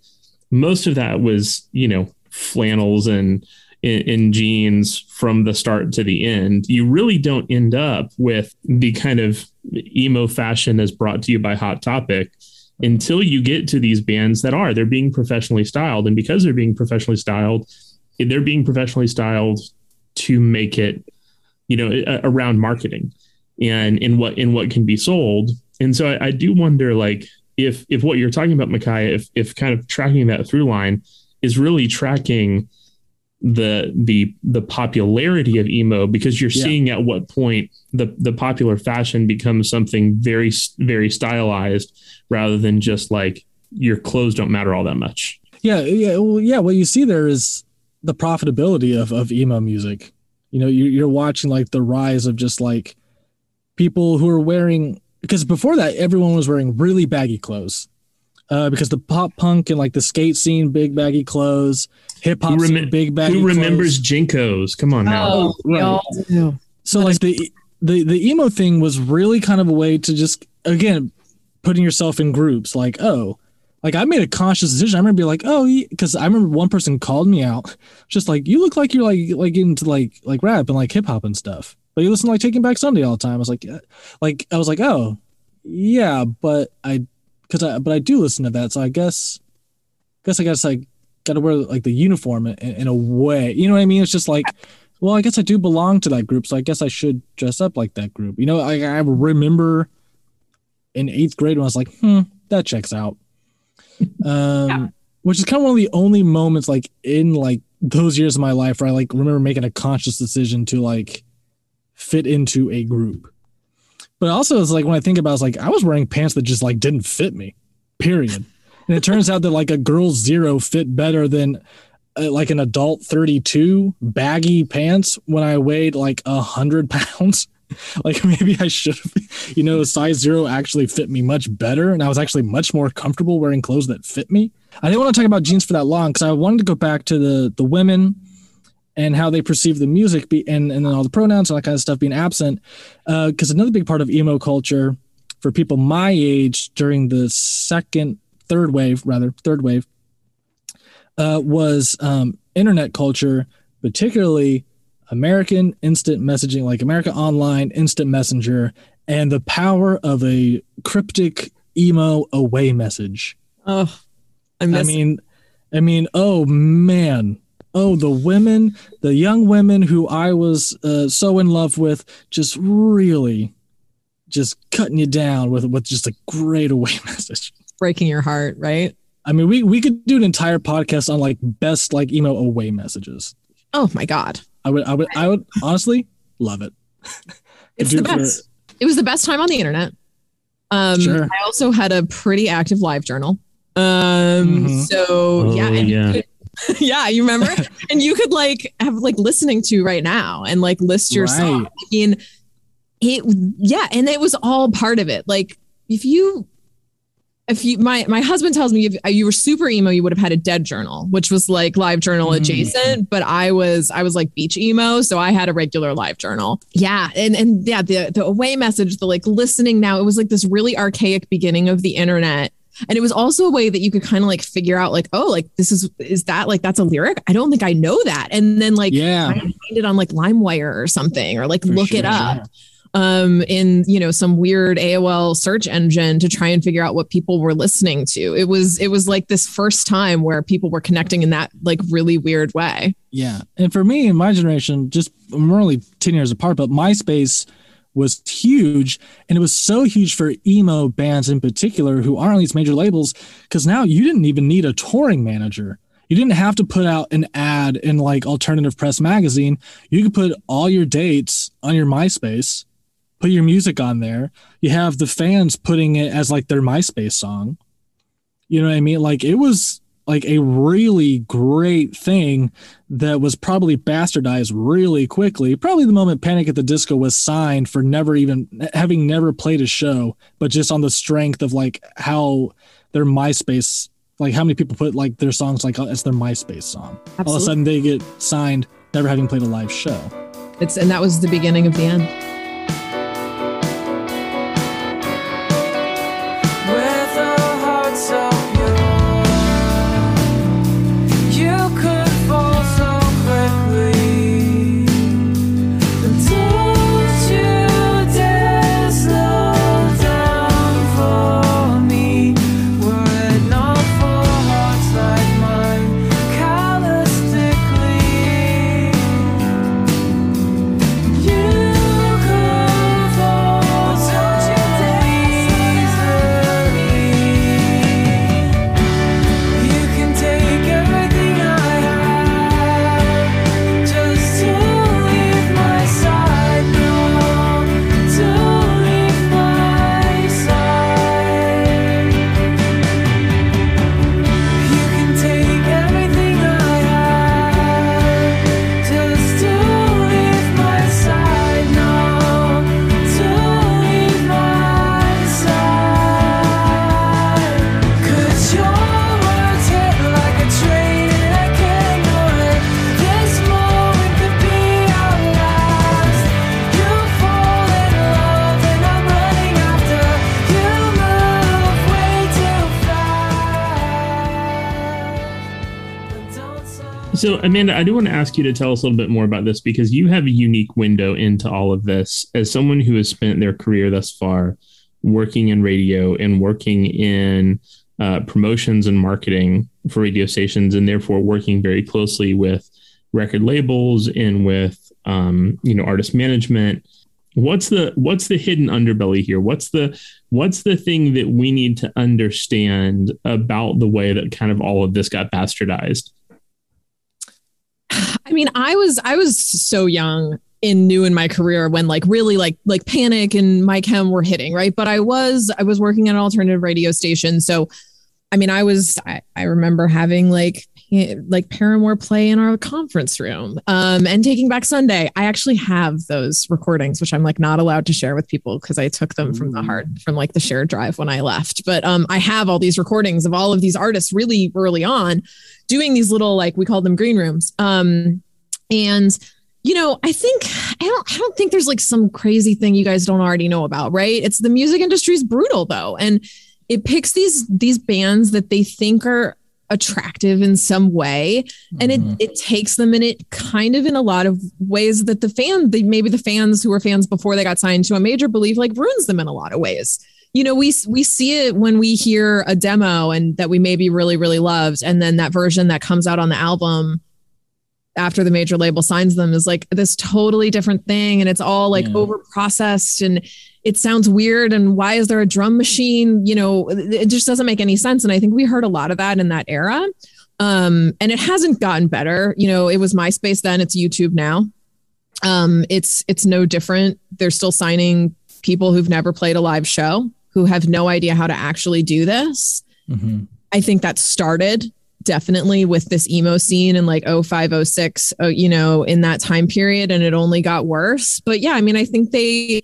most of that was, you know, flannels and in, in jeans from the start to the end. You really don't end up with the kind of emo fashion as brought to you by Hot Topic until you get to these bands that are they're being professionally styled, and because they're being professionally styled, they're being professionally styled to make it, you know, around marketing and in what in what can be sold. And so I, I do wonder, like, if if what you're talking about, Micaiah, if if kind of tracking that through line is really tracking the the the popularity of emo because you're Yeah. seeing at what point the the popular fashion becomes something very very stylized rather than just like your clothes don't matter all that much. Yeah, yeah, well, yeah. What you see there is the profitability of of emo music. You know, you, you're watching like the rise of just like people who are wearing because before that everyone was wearing really baggy clothes. Uh, because the pop punk and like the skate scene, big baggy clothes, hip hop Who big baggy Who remembers clothes. JNCOs? Come on now. Oh, we right. all do. So like the the the emo thing was really kind of a way to just again putting yourself in groups. Like oh, like I made a conscious decision. I remember being like oh, because I remember one person called me out, just like you look like you're like like into like like rap and like hip hop and stuff, but you listen to like Taking Back Sunday all the time. I was like, uh, like I was like oh, yeah, but I because I but I do listen to that, so I guess guess I guess I got to wear like the uniform in, in a way. You know what I mean? It's just like well, I guess I do belong to that group, so I guess I should dress up like that group. You know, I, I remember in eighth grade when I was like, hmm, that checks out. Um, Yeah. which is kind of one of the only moments like in like those years of my life where I like remember making a conscious decision to like fit into a group. But also it's like when I think about it, it's like I was wearing pants that just like didn't fit me, period. And it turns out that like a girl zero fit better than uh, like an adult 32 baggy pants when I weighed like a hundred pounds. like maybe I should have, you know, size zero actually fit me much better. And I was actually much more comfortable wearing clothes that fit me. I didn't want to talk about jeans for that long because I wanted to go back to the the women and how they perceive the music be, and, and then all the pronouns and that kind of stuff being absent. Because another big part of emo culture for people my age during the second, third wave, rather, third wave, uh, was um, internet culture, particularly American instant messaging, like America Online Instant Messenger, and the power of a cryptic emo away message. Oh, I I mean, I mean, oh man, oh the women, the young women who I was uh, so in love with, just really, just cutting you down with with just a great away message. breaking your heart, right? I mean, we we could do an entire podcast on like best like emo away messages. Oh my God. I would, I would, I would honestly love it. It's the it for- best. It was the best time on the internet. Um, Sure. I also had a pretty active live journal. Um, Mhm. so yeah, Oh, and you yeah. could- yeah, you remember? and you could like have like listening to right now and like list your song. I mean, it yeah, and it was all part of it. Like if you if you my my husband tells me if you were super emo, you would have had a dead journal, which was like live journal Mm. adjacent. But I was I was like beach emo, so I had a regular live journal. Yeah, and and yeah, the the away message, the like listening now, it was like this really archaic beginning of the internet. And it was also a way that you could kind of like figure out, like, oh, like this is is that like that's a lyric? I don't think I know that. And then like Yeah, find it on like LimeWire or something, or like For look it sure. up. um, in you know some weird AOL search engine to try and figure out what people were listening to. It was it was like this first time where people were connecting in that like really weird way. Yeah, and for me in my generation, just I'm only ten years apart, but MySpace was huge and it was so huge for emo bands in particular who aren't on these major labels because now you didn't even need a touring manager. You didn't have to put out an ad in like alternative press magazine. You could put all your dates on your myspace put your music on there. You have the fans putting it as like their myspace song. You know what i mean? Like it was like a really great thing that was probably bastardized really quickly. Probably the moment Panic at the Disco was signed for never even having never played a show, but just on the strength of like how their MySpace, like how many people put like their songs like as their MySpace song. Absolutely. All of a sudden they get signed, never having played a live show. It's and that was the beginning of the end. So, Amanda, I do want to ask you to tell us a little bit more about this because you have a unique window into all of this as someone who has spent their career thus far working in radio and working in uh, promotions and marketing for radio stations, and therefore working very closely with record labels and with um, you know artist management. What's the what's the hidden underbelly here? What's the what's the thing that we need to understand about the way that kind of all of this got bastardized? I mean, I was I was so young in new in my career when like really like like panic and my chem were hitting right? But i was i was working at an alternative radio station. So i mean i was i, I remember having like like paramore play in our conference room um and taking back sunday i actually have those recordings which i'm like not allowed to share with people because i took them from the hard from like the shared drive when i left but um i have all these recordings of all of these artists really early on doing these little like we call them green rooms. Um, and you know, I think I don't I don't think there's like some crazy thing you guys don't already know about, right? It's the music industry is brutal though, and it picks these these bands that they think are attractive in some way and mm-hmm. it it takes them in it kind of in a lot of ways that the fan they maybe the fans who were fans before they got signed to a major believe like ruins them in a lot of ways you know we we see it when we hear a demo and that we maybe really really loved and then that version that comes out on the album after the major label signs them is like this totally different thing and it's all like yeah. over processed and it sounds weird and why is there a drum machine you know it just doesn't make any sense and i think we heard a lot of that in that era um, and it hasn't gotten better you know it was myspace then it's youtube now um, it's it's no different they're still signing people who've never played a live show who have no idea how to actually do this. Mm-hmm. I think that started definitely with this emo scene in like 0506 uh, you know in that time period and it only got worse. But yeah i mean i think they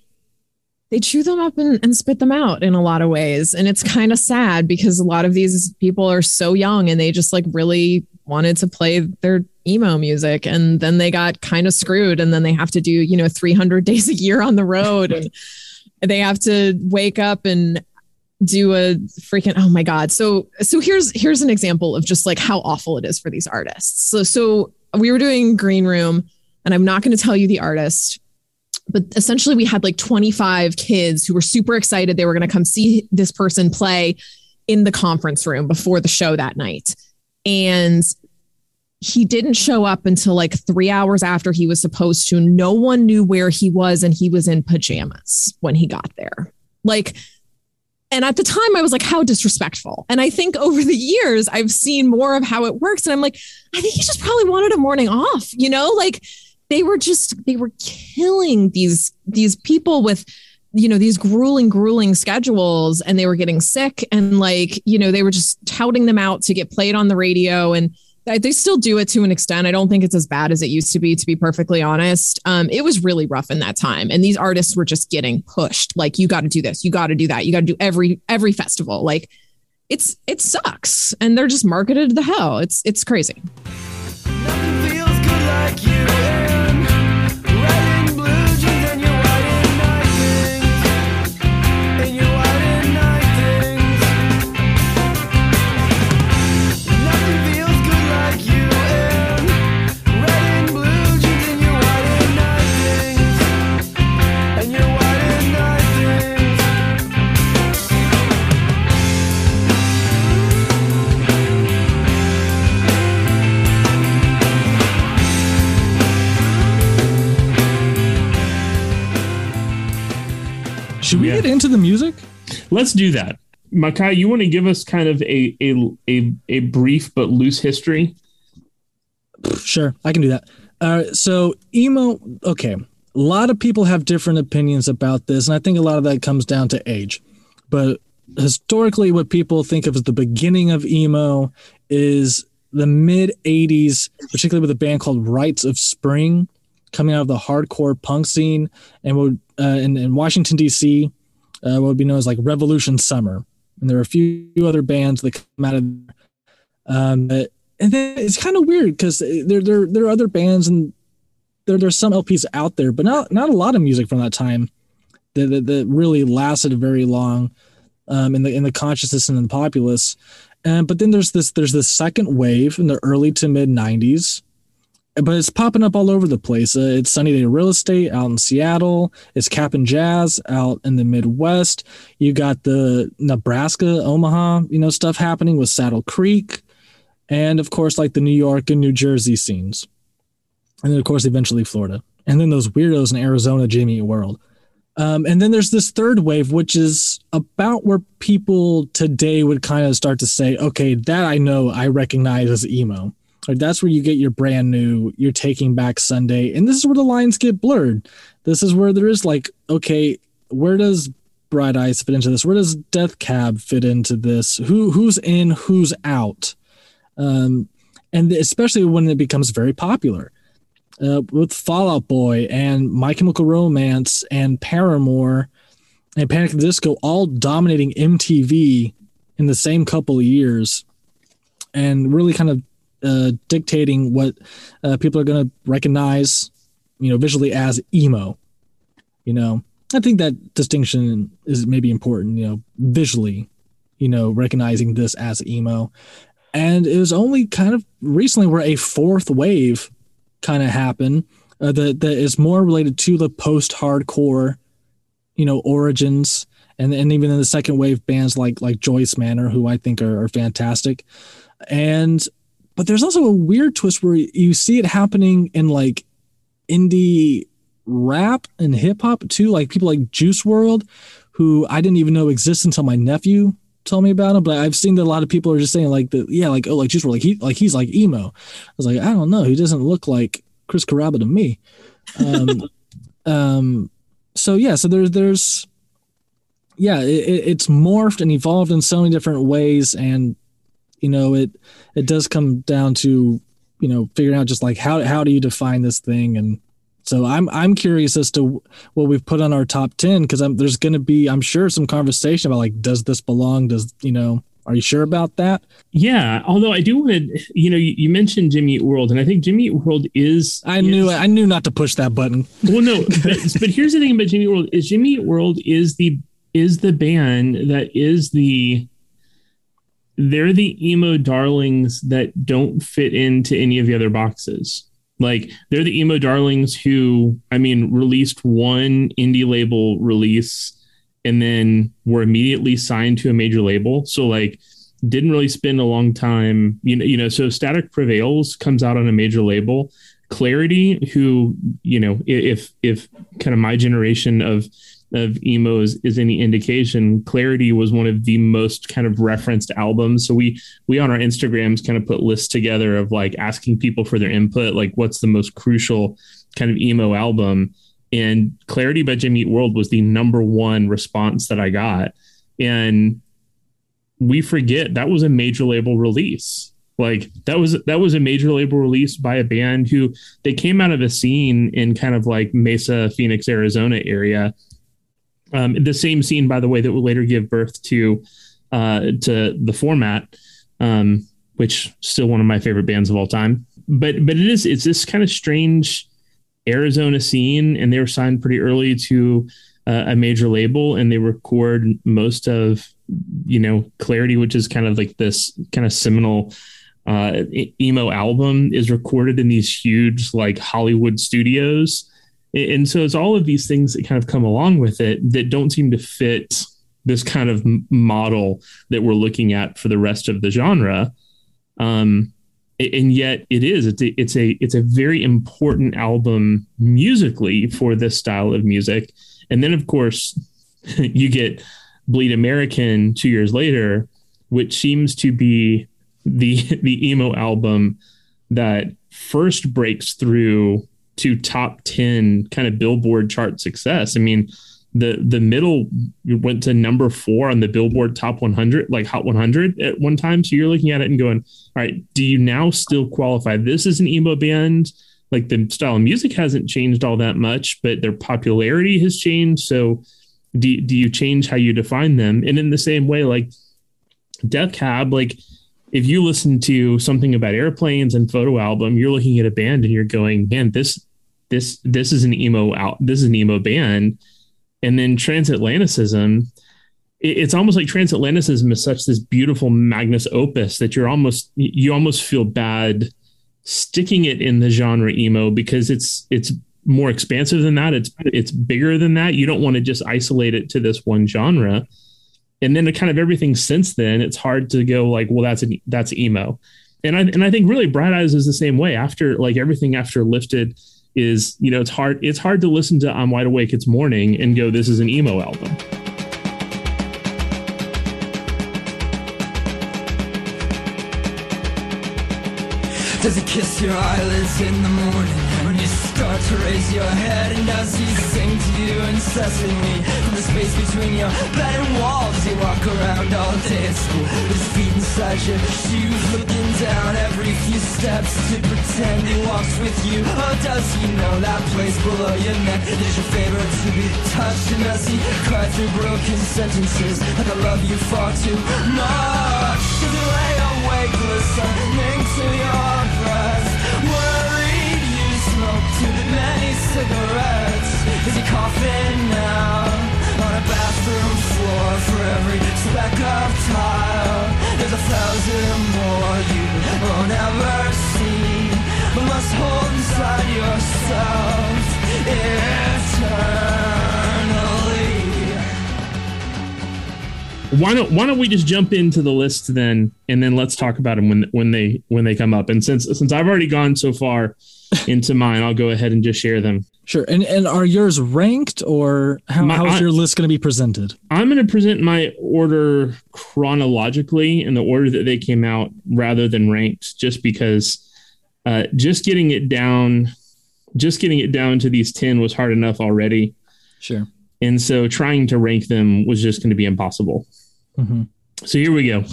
they chew them up and, and spit them out in a lot of ways. And it's kind of sad because a lot of these people are so young and they just like really wanted to play their emo music. And then they got kind of screwed and then they have to do you know 300 days a year on the road. And they have to wake up and do a freaking oh my god. So so here's here's an example of just like how awful it is for these artists. So so we were doing green room and i'm not going to tell you the artist but essentially we had like 25 kids who were super excited they were going to come see this person play in the conference room before the show that night. And he didn't show up until like three hours after he was supposed to. No one knew where he was and he was in pajamas when he got there. Like and at the time I was like, how disrespectful. And I think over the years, I've seen more of how it works. And I'm like, I think he just probably wanted a morning off, you know, like they were just, they were killing these, these people with, you know, these grueling, grueling schedules and they were getting sick and like, you know, they were just touting them out to get played on the radio. And they still do it to an extent. I don't think it's as bad as it used to be, to be perfectly honest. Um, it was really rough in that time, and these artists were just getting pushed. Like, you got to do this, you got to do that, you got to do every every festival. Like, it's it sucks, and they're just marketed to the hell. It's it's crazy. Should we Yeah. get into the music? Let's do that. Micaiah, you want to give us kind of a a a, a brief but loose history? Sure, I can do that. Uh, so emo, okay. A lot of people have different opinions about this, and I think a lot of that comes down to age. But historically, what people think of as the beginning of emo is the mid '80s, particularly with a band called Rites of Spring, coming out of the hardcore punk scene, and would uh, in, in Washington D.C. Uh, what would be known as like Revolution Summer, and there are a few other bands that come out of um, and then it's kind of weird because there there there are other bands and there there's some LPs out there, but not not a lot of music from that time that that, that really lasted very long um, in the in the consciousness and in the populace. And but then there's this there's this second wave in the early to mid '90s, but it's popping up all over the place. Uh, it's Sunny Day Real Estate out in Seattle. It's Cap'n Jazz out in the Midwest. You got the Nebraska, Omaha, you know, stuff happening with Saddle Creek and of course like the New York and New Jersey scenes, and then of course eventually Florida, and then those weirdos in Arizona, Jimmy World, um, and then there's this third wave, which is about where people today would kind of start to say, okay, that I know I recognize as emo. Like that's where you get your brand new, you're taking back Sunday, and this is where the lines get blurred. This is where there is like, okay, where does Bright Eyes fit into this? Where does Death Cab fit into this? Who who's in, who's out? um, and especially when it becomes very popular uh, with Fall Out Boy and My Chemical Romance and Paramore and Panic at the Disco all dominating MTV in the same couple of years and really kind of uh, dictating what uh, people are going to recognize, you know, visually as emo. You know, I think that distinction is maybe important, you know, visually, you know, recognizing this as emo and it was only kind of recently where a fourth wave kind of happened uh, that that is more related to the post-hardcore, you know, origins, and and even in the second wave bands like like Joyce Manor, who I think are, are fantastic, and but there's also a weird twist where you see it happening in like indie rap and hip hop too, like people like Juice WRLD, who I didn't even know existed until my nephew told me about him, but I've seen that a lot of people are just saying like the yeah, like oh like Juice WRLD, like he like he's like emo. I was like, I don't know, he doesn't look like Chris Carrabba to me. Um, um, so yeah, so there's there's yeah, it, it's morphed and evolved in so many different ways, and you know it it does come down to you know figuring out just like how how do you define this thing and so I'm I'm curious as to what we've put on our top ten because there's going to be I'm sure some conversation about like does this belong? Does you know? Are you sure about that? Yeah, although I do want to, you know, you, you mentioned Jimmy Eat World, and I think Jimmy Eat World is. I is- knew I knew not to push that button. Well, no, but, but here's the thing about Jimmy Eat World is Jimmy Eat World is the is the band that is the they're the emo darlings that don't fit into any of the other boxes. Like they're the emo darlings who, I mean, released one indie label release and then were immediately signed to a major label. So like didn't really spend a long time, you know, you know, so Static Prevails comes out on a major label. Clarity, who, you know, if if kind of my generation of of emos is any indication, Clarity was one of the most kind of referenced albums. So we we on our Instagrams kind of put lists together of like asking people for their input, like what's the most crucial kind of emo album. And Clarity by Jimmy Eat World was the number one response that I got. And we forget that was a major label release. Like that was that was a major label release by a band who they came out of a scene in kind of like Mesa, Phoenix, Arizona area. Um, the same scene, by the way, that would later give birth to uh, to the format, um, which still one of my favorite bands of all time. But but it is it's this kind of strange Arizona scene, and they were signed pretty early to uh, a major label, and they record most of you know Clarity, which is kind of like this kind of seminal uh, emo album, is recorded in these huge like Hollywood studios, and so it's all of these things that kind of come along with it that don't seem to fit this kind of model that we're looking at for the rest of the genre. Um, and yet it is it's a, it's a it's a very important album musically for this style of music and then of course you get bleed american two years later which seems to be the the emo album that first breaks through to top 10 kind of billboard chart success i mean the the middle went to number four on the Billboard Top 100, like Hot 100 at one time. So you're looking at it and going, all right, do you now still qualify this is an emo band? Like the style of music hasn't changed all that much, but their popularity has changed. So do, do you change how you define them? And in the same way, like Death Cab, like if you listen to something about airplanes and photo album, you're looking at a band and you're going, man, this this this is an emo out this is an emo band. And then transatlanticism it's almost like transatlanticism is such this beautiful magnus opus that you're almost you almost feel bad sticking it in the genre emo because it's it's more expansive than that. It's it's bigger than that. You don't want to just isolate it to this one genre and then kind of everything since then it's hard to go like well that's an that's emo and i and i think really bright eyes is the same way after like everything after lifted is you know it's hard it's hard to listen to I'm wide awake it's morning and go this is an emo album. Does he kiss your eyelids in the morning when you start to raise your head? And does he sing to you incessantly space between your bed and walls? You walk around all day at school with feet inside your shoes, looking down every few steps to pretend he walks with you? Or does he know that place below your neck is your favorite to be touched? And does he cry through broken sentences like I love you far too much? Does he lay awake listening to your breath? Worried you smoke too many cigarettes. Is he coughing now every speck of tile? There's a thousand more you won't ever see, but must hold inside yourself eternally. Why don't why don't we just jump into the list then and then let's talk about them when when they when they come up. And since since I've already gone so far into mine, I'll go ahead and just share them. Sure. And and are yours ranked or how, My- how's your list going to be presented? I'm going to present my order chronologically in the order that they came out rather than ranked, just because uh, just getting it down, just getting it down to these ten was hard enough already, Sure. and so trying to rank them was just going to be impossible. hmm So here we go.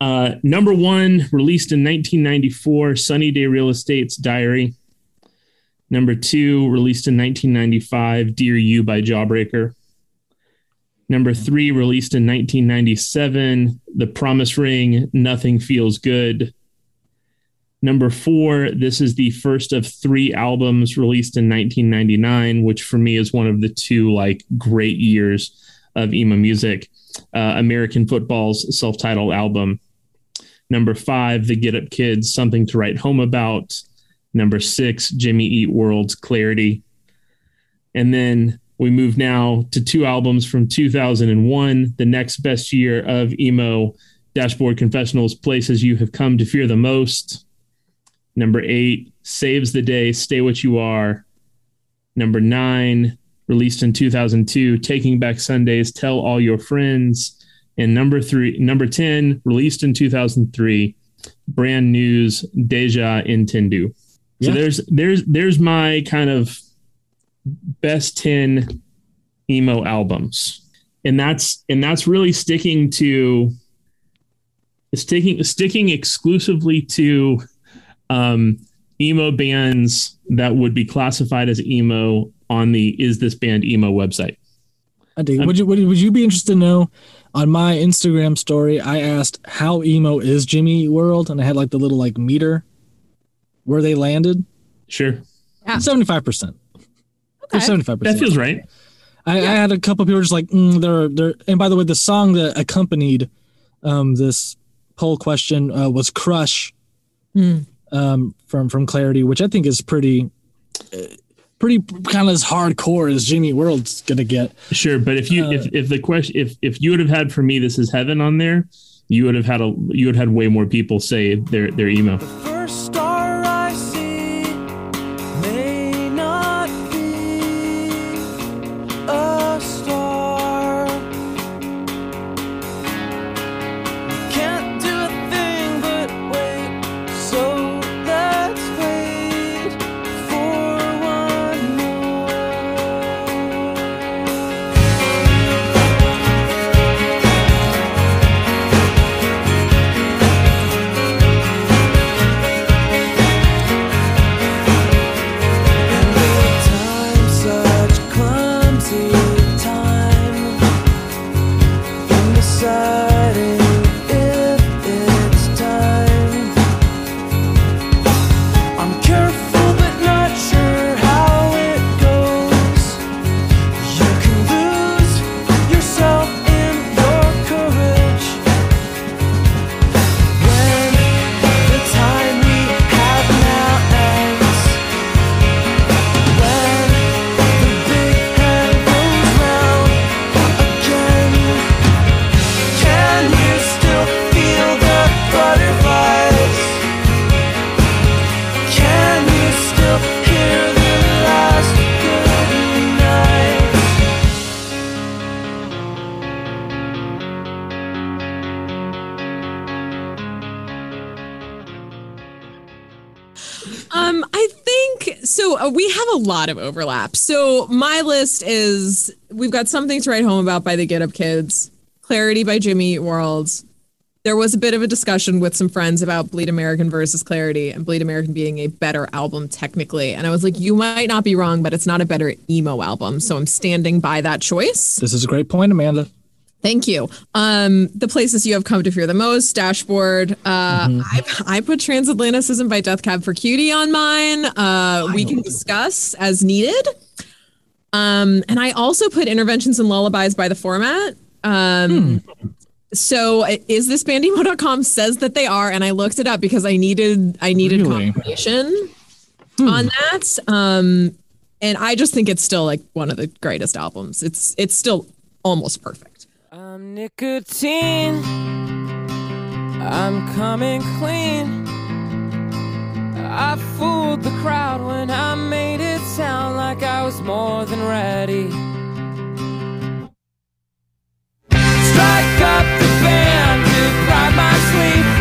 Uh, number one, released in 1994, Sunny Day Real Estate's Diary. Number two, released in 1995, Dear You by Jawbreaker. Number three, released in 1997, The Promise Ring, Nothing Feels Good. Number four, this is the first of three albums released in 1999, which for me is one of the two like great years of emo music. Uh, American Football's self-titled album. Number five, The Get Up Kids, Something to Write Home About. Number six, Jimmy Eat World's Clarity. And then we move now to two albums from 2001, the next best year of emo Dashboard Confessionals, Places You Have Come to Fear the Most. Number eight, Saves the Day, Stay What You Are. Number nine, released in 2002, Taking Back Sundays, Tell All Your Friends. And number three, number 10, released in 2003, Brand News, Deja Entendu. So Yeah. there's there's there's my kind of best 10 emo albums. And that's and that's really sticking to sticking sticking exclusively to um emo bands that would be classified as emo on the is this band emo website. I dig. Would you would, would you be interested to know? On my Instagram story, I asked how emo is Jimmy World, and I had like the little like meter where they landed. Sure. Seventy five percent. Okay. Seventy five That feels right. I, I had a couple people just like mm, they're they're. And by the way, the song that accompanied um, this poll question uh, was "Crush" Hmm. um, from from Clarity, which I think is pretty, uh, pretty kind of as hardcore as Jimmy World's gonna get. Sure, but if you Uh, if if the question if if you would have had for me this is heaven on there, you would have had a you would have had way more people say their their emo. List is we've got something to write home about by the Get Up Kids, Clarity by Jimmy Eat World. There was a bit of a discussion with some friends about Bleed American versus Clarity, and Bleed American being a better album technically. And I was like, you might not be wrong, but it's not a better emo album. So I'm standing by that choice. This is a great point, Amanda. Thank you. Um, the places you have come to fear the most, dashboard. Uh, I, I put Transatlanticism by Death Cab for Cutie on mine. Uh, we can discuss as needed. Um, and I also put interventions and lullabies by the format. Um, So uh, is this bandemo.com says that they are, and I looked it up because I needed I needed Really? confirmation on that. Um, and I just think it's still like one of the greatest albums. It's it's still almost perfect. I'm nicotine. I'm coming clean. I fooled the crowd when I made it sound like I was more than ready. Strike up the band to bribe my sleep.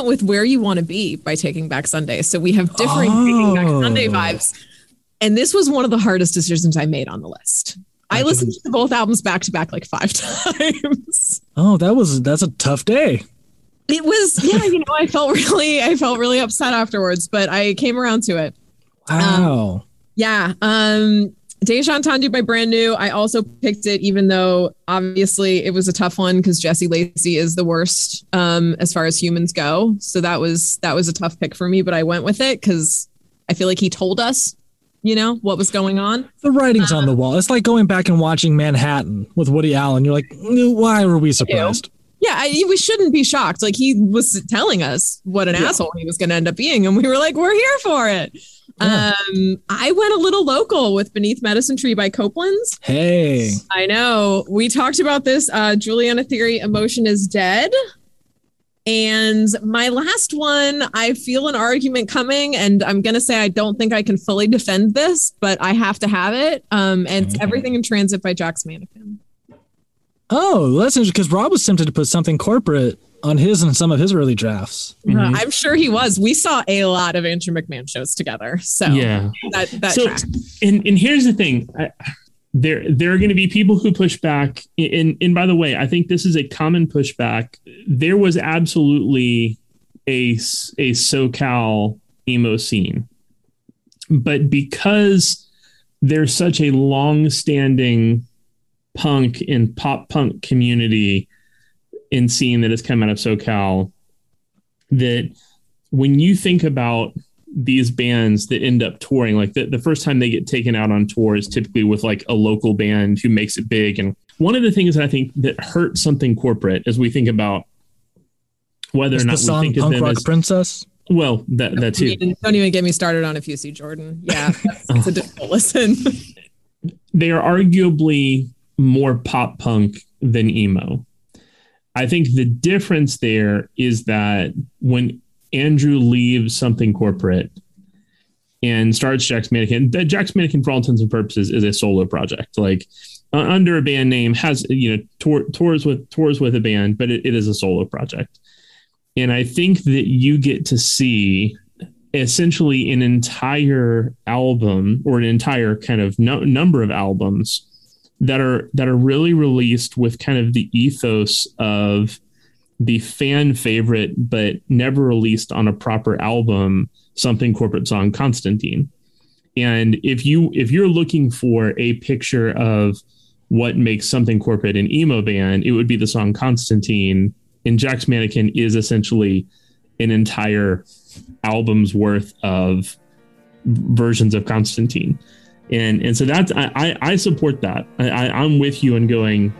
Um, with Where You Want to Be by Taking Back Sunday. So we have differing Taking Back Oh. Sunday vibes. And this was one of the hardest decisions I made on the list. I listened to both albums back to back like five times. Oh, that was that's a tough day. It was yeah, you know, I felt really I felt really upset afterwards, but I came around to it. Wow. Yeah. Um Deja Entendu by Brand New. I also picked it, even though obviously it was a tough one because Jesse Lacey is the worst um, as far as humans go. So that was that was a tough pick for me, but I went with it because I feel like he told us, you know, what was going on. the writing's on the wall. It's like going back and watching Manhattan with Woody Allen. You're like, "Mm, why were we surprised? Yeah, I, we shouldn't be shocked. Like he was telling us what an asshole he was going to end up being, and we were like, we're here for it. Yeah. Um, I went a little local with Beneath Medicine Tree by Copeland's. Hey, I know. We talked about this. Uh, Juliana Theory, Emotion is Dead. And my last one, I feel an argument coming, and I'm going to say I don't think I can fully defend this, but I have to have it. Um, and it's. Everything in Transit by Jack's Mannequin. oh, that's interesting because Rob was tempted to put something corporate on his and some of his early drafts. Mhm. I'm sure he was. We saw a lot of Andrew McMahon shows together. So Yeah. that, that so tracks. and and here's the thing I, there there are going to be people who push back and and by the way i think this is a common pushback there was absolutely a, a socal emo scene but because there's such a long-standing punk and pop punk community in seeing that has come out of socal that when you think about these bands that end up touring like the, the first time they get taken out on tour is typically with like a local band who makes it big and one of the things that i think that hurts something corporate as we think about whether Is or the not we song think of Punk them Rock as Princess? well that that Don't too even, don't even get me started on if you see Jordan. Yeah, it's a difficult listen. they are arguably more pop punk than emo. I think the difference there is that when Andrew leaves something corporate and starts Jack's Mannequin, that Jack's Mannequin, for all intents and purposes, is a solo project. Like uh, under a band name, has you know tour, tours with tours with a band, but it, it is a solo project. And I think that you get to see essentially an entire album or an entire kind of no, number of albums that are that are really released with kind of the ethos of the fan favorite but never released on a proper album something corporate song Constantine and if you if you're looking for a picture of what makes something corporate an emo band it would be the song Constantine and Jack's Mannequin is essentially an entire album's worth of versions of Constantine. And and so that's I I, support that. I, I I'm with you in going.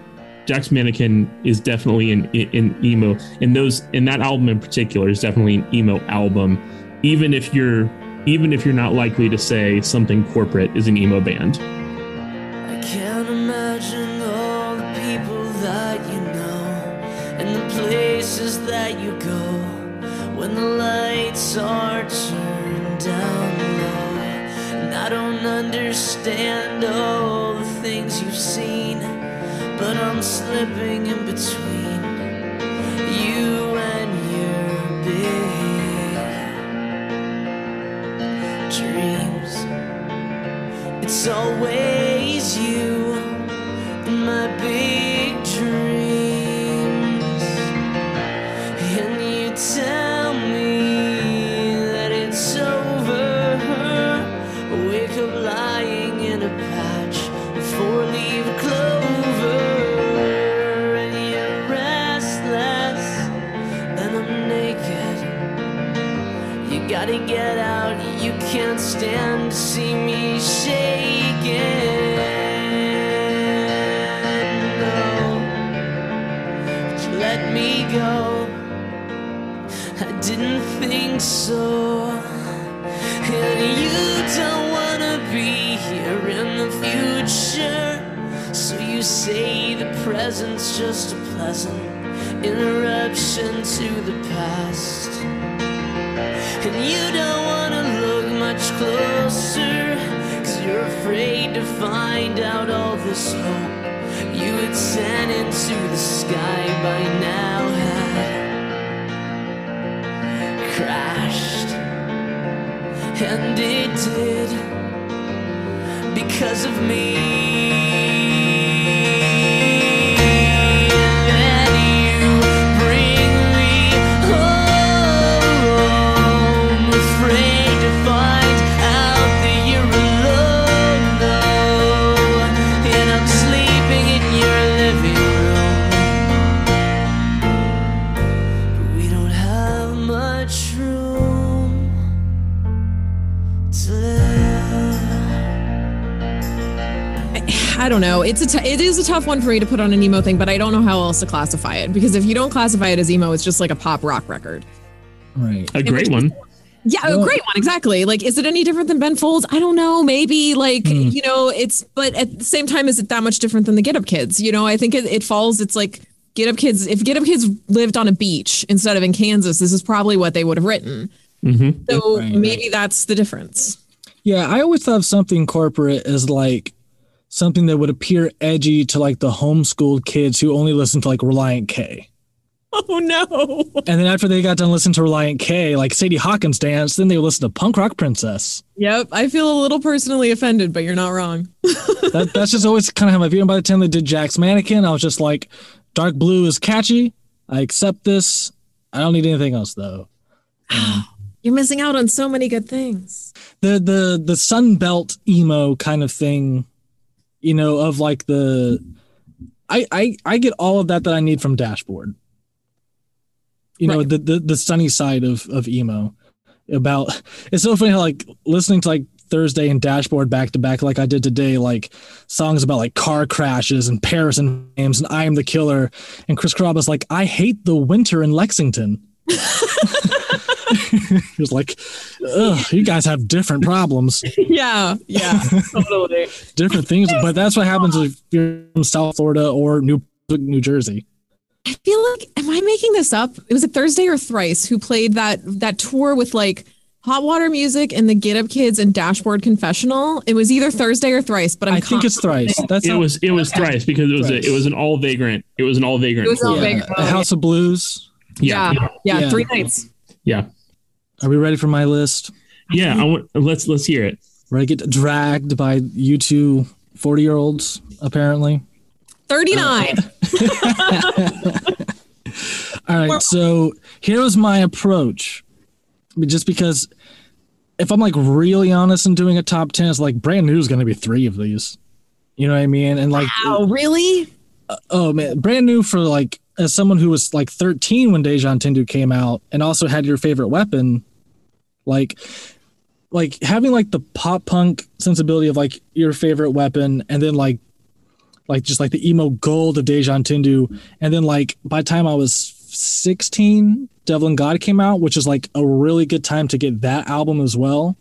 Jack's Mannequin is definitely an an emo, and those and that album in particular is definitely an emo album. Even if you're even if you're not likely to say something corporate is an emo band. I can't imagine all the people that you know and the places that you go when the lights are turned down And understand all the things you've seen, but I'm slipping in between you and your big dreams. It's always you in my big present's just a pleasant interruption to the past. And you don't wanna look much closer, cause you're afraid to find out all this hope you had sent into the sky by now had crashed. And it did because of me don't know. It's a t- it is a tough one for me to put on an emo thing, but I don't know how else to classify it because if you don't classify it as emo, it's just like a pop rock record. Right. A great one. Yeah, a great one, exactly. Like, is it any different than Ben Folds? I don't know. Maybe like Hmm. you know, it's but at the same time, is it that much different than the Get Up Kids? You know, I think it, it falls. It's like Get Up Kids. If Get Up Kids lived on a beach instead of in Kansas, this is probably what they would have written. Mm-hmm. So Right, maybe that's the difference. Yeah, I always thought of something corporate as like something that would appear edgy to like the homeschooled kids who only listen to like Relient K. Oh no! And then after they got done listening to Relient K, like Sadie Hawkins dance, then they would listen to Punk Rock Princess. Yep, I feel a little personally offended, but you're not wrong. That, that's just always kind of how my view. And by the time they did Jack's Mannequin, I was just like, dark blue is catchy. I accept this. I don't need anything else though. You're missing out on so many good things. the the the sun belt emo kind of thing you know of like the i i i get all of that that i need from dashboard. You know the, the the sunny side of of emo about it's so funny how like listening to like thursday and dashboard back to back like i did today like songs about like car crashes and Paris in Flames and i am the killer and chris Carrabba's like i hate the winter in lexington he was like Ugh, you guys have different problems Yeah, yeah, totally. different things. But that's what happens if you're from South Florida or New New Jersey. I feel like, am I making this up? It was a Thursday or Thrice who played that that tour with like Hot Water Music and the Get Up Kids and Dashboard Confessional. It was either Thursday or Thrice, but I'm I think it's thrice. That's It was it was thrice because it was a, it was an all vagrant. It was an all vagrant. It was all tour. yeah, Vagrant. a House of Blues. yeah, yeah, yeah, Yeah. three nights. yeah, Are we ready for my list? yeah. I want let's let's hear it. Where I get dragged by you two 40 year olds, apparently. 39. All right. So here was my approach. Just because if I'm like really honest and doing a top 10, it's like brand new is going to be three of these. You know what I mean? And like, oh, really? Uh, oh man, brand new for like as someone who was like 13 when Deja Entendu came out and also had your favorite weapon, like like having like the pop punk sensibility of like your favorite weapon and then like like just like the emo gold of Deja Entendu. And then like by the time I was 16 Devil and God came out which is like a really good time to get that album as well.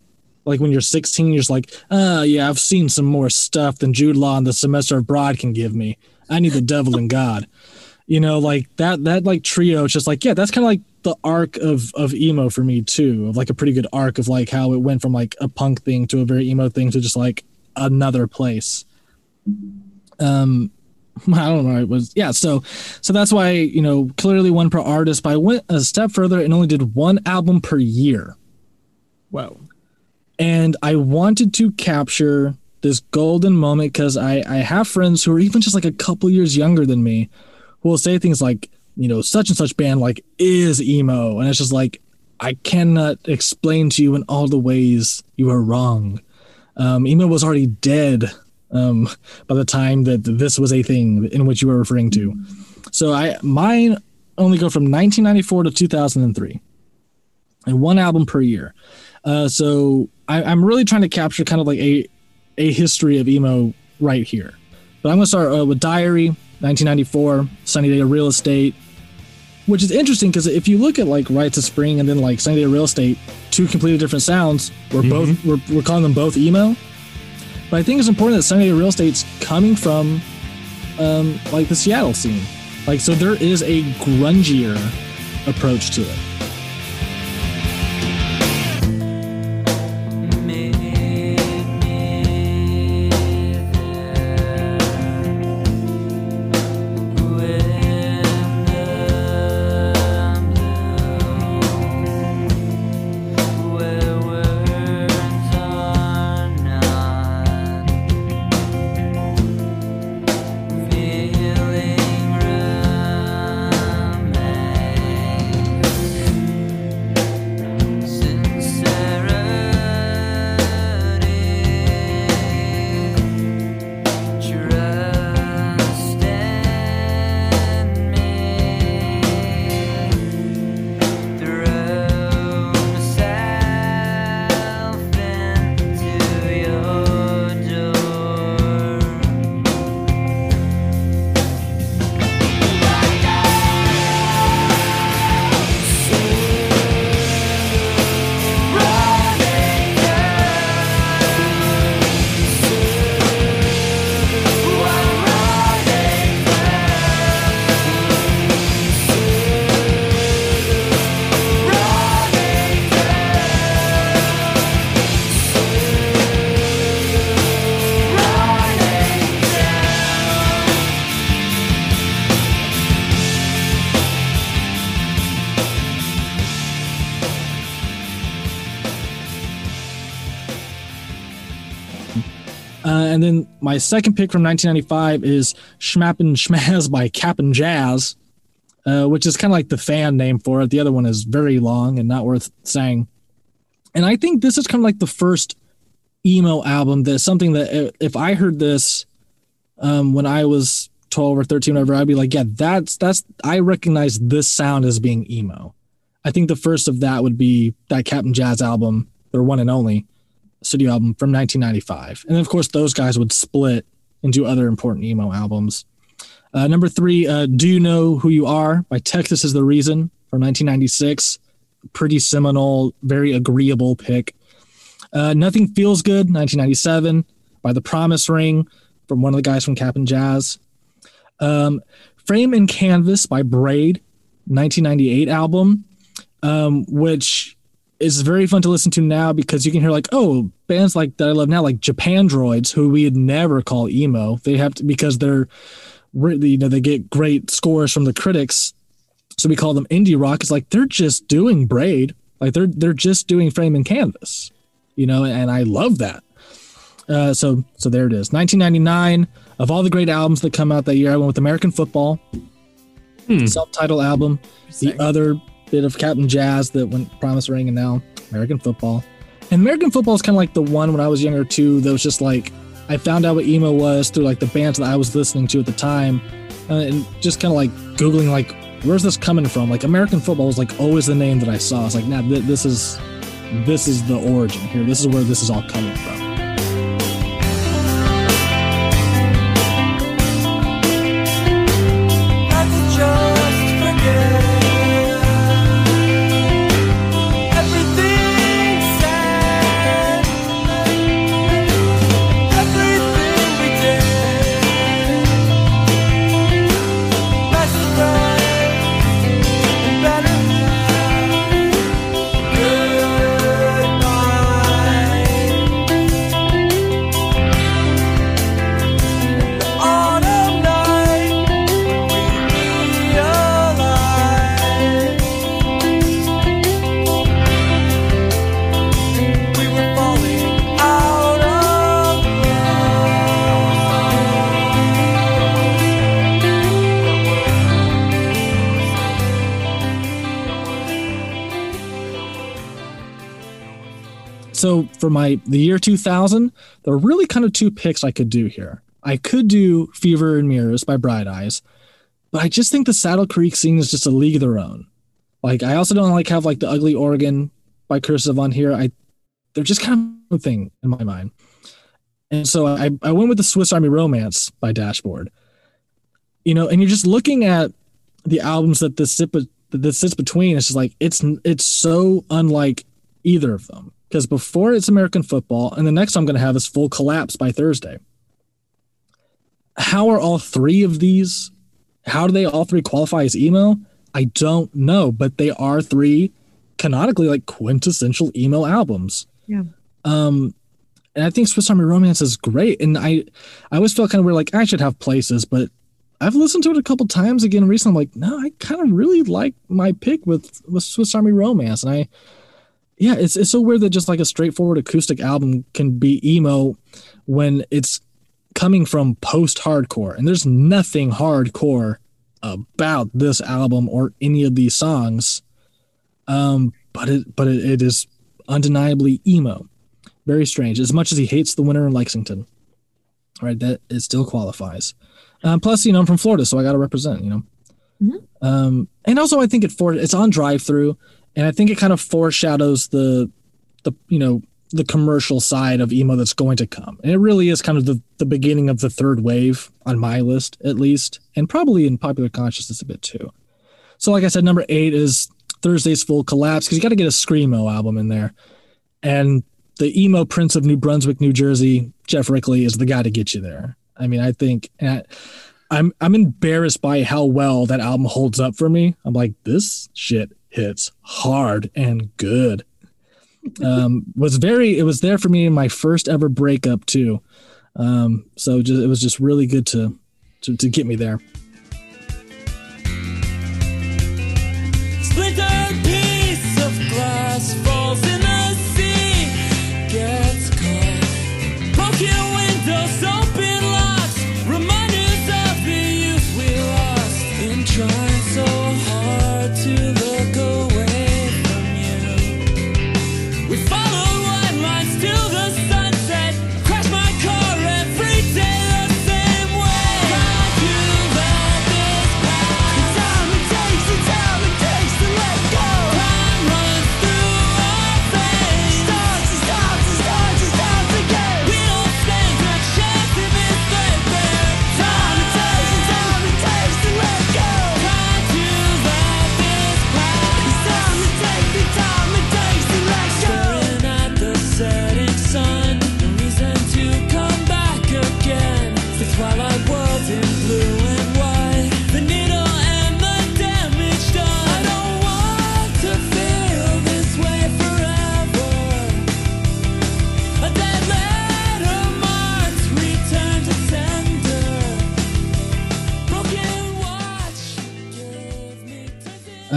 Like when you're 16 you're just like uh yeah I've seen some more stuff than Jude Law and the semester abroad can give me. I need the devil and God. You know, like that that like trio, it's just like, yeah, that's kind of like the arc of of emo for me too, of like a pretty good arc of like how it went from like a punk thing to a very emo thing to just like another place. Um I don't know. It was yeah. So, so that's why you know clearly one per artist. But I went a step further and only did one album per year wow and I wanted to capture this golden moment because I, I have friends who are even just like a couple years younger than me who will say things like, you know, such and such band like is emo. And it's just like, I cannot explain to you in all the ways you are wrong. Um, emo was already dead um, by the time that this was a thing in which you were referring to. So I mine only go from 1994 to 2003 and one album per year. Uh, so I, I'm really trying to capture kind of like a a history of emo right here. But I'm going to start uh, with Diary, 1994, Sunny Day of Real Estate, which is interesting because if you look at like Rites of Spring and then like Sunny Day Real Estate, two completely different sounds. We're both we're, we're calling them both emo. But I think it's important that Sunny Day Real Estate's coming from um, like the Seattle scene. Like so there is a grungier approach to it. Second pick from 1995 is Shmap'n Shmazz by Cap'n Jazz, uh, which is kind of like the fan name for it. The other one is very long and not worth saying. And I think this is kind of like the first emo album that's something that uh, if I heard this um, when I was 12 or 13, whatever, I'd be like, yeah, that's, that's, I recognize this sound as being emo. I think the first of that would be that Cap'n Jazz album, their one and only studio album from 1995. And of course, those guys would split into other important emo albums. Uh, number three, uh, Do You Know Who You Are by Texas is the Reason from 1996. Pretty seminal, very agreeable pick. Uh, Nothing Feels Good, 1997 by The Promise Ring from one of the guys from Cap'n Jazz. Um, Frame and Canvas by Braid, 1998 album, um, which is very fun to listen to now because you can hear like, oh, bands like that I love now, like Japandroids, who we'd never call emo. They have to because they're really, you know, they get great scores from the critics. So we call them indie rock. It's like they're just doing braid. Like they're they're just doing frame and canvas. You know, and I love that. Uh, so so there it is. 1999. Of all the great albums that come out that year, I went with American Football, Hmm. self-titled album. The other bit of Cap'n Jazz that went Promise Ring and now American Football. And American Football is kind of like the one when I was younger too. That was just like I found out what emo was through like the bands that I was listening to at the time, uh, and just kind of like googling like where's this coming from. Like American Football was like always the name that I saw. It's like nah, th- this is this is the origin here. This is where this is all coming from. So for my the year 2000, there are really kind of two picks I could do here. I could do Fever and Mirrors by Bright Eyes, but I just think the Saddle Creek scene is just a league of their own. Like I also don't like have like the Ugly Organ by Cursive on here. I they're just kind of a thing in my mind. And so I, I went with the Swiss Army Romance by Dashboard. You know, and you're just looking at the albums that this sit, that this sits between. It's just like it's it's so unlike either of them because before it's American football, and the next I'm going to have is Full Collapse by Thursday. How are all three of these? How do they all three qualify as emo? I don't know, but they are three canonically like quintessential emo albums. Yeah. Um, and I think Swiss Army Romance is great, and I, I always felt kind of weird, like I should have places, but I've listened to it a couple times again recently. I'm like, no, I kind of really like my pick with with Swiss Army Romance, and I yeah, it's it's so weird that just like a straightforward acoustic album can be emo when it's coming from post hardcore, and there's nothing hardcore about this album or any of these songs. Um, but it but it, it is undeniably emo. Very strange. As much as he hates the winter in Lexington, right? That it still qualifies. Um, plus, you know, I'm from Florida, so I got to represent. You know, Mhm. um, and also I think it for it's on Drive-Thru, and I think it kind of foreshadows the the you know the commercial side of emo that's going to come. And it really is kind of the the beginning of the third wave on my list, at least, and probably in popular consciousness a bit too. So, like I said, number eight is Thursday's Full Collapse because you got to get a screamo album in there, and the emo prince of New Brunswick, New Jersey, Geoff Rickly is the guy to get you there. I mean, I think I, I'm I'm embarrassed by how well that album holds up for me. I'm like, this shit hits hard and good. Um, was very it was there for me in my first ever breakup too. Um, so just, it was just really good to, to to get me there. Splintered piece of glass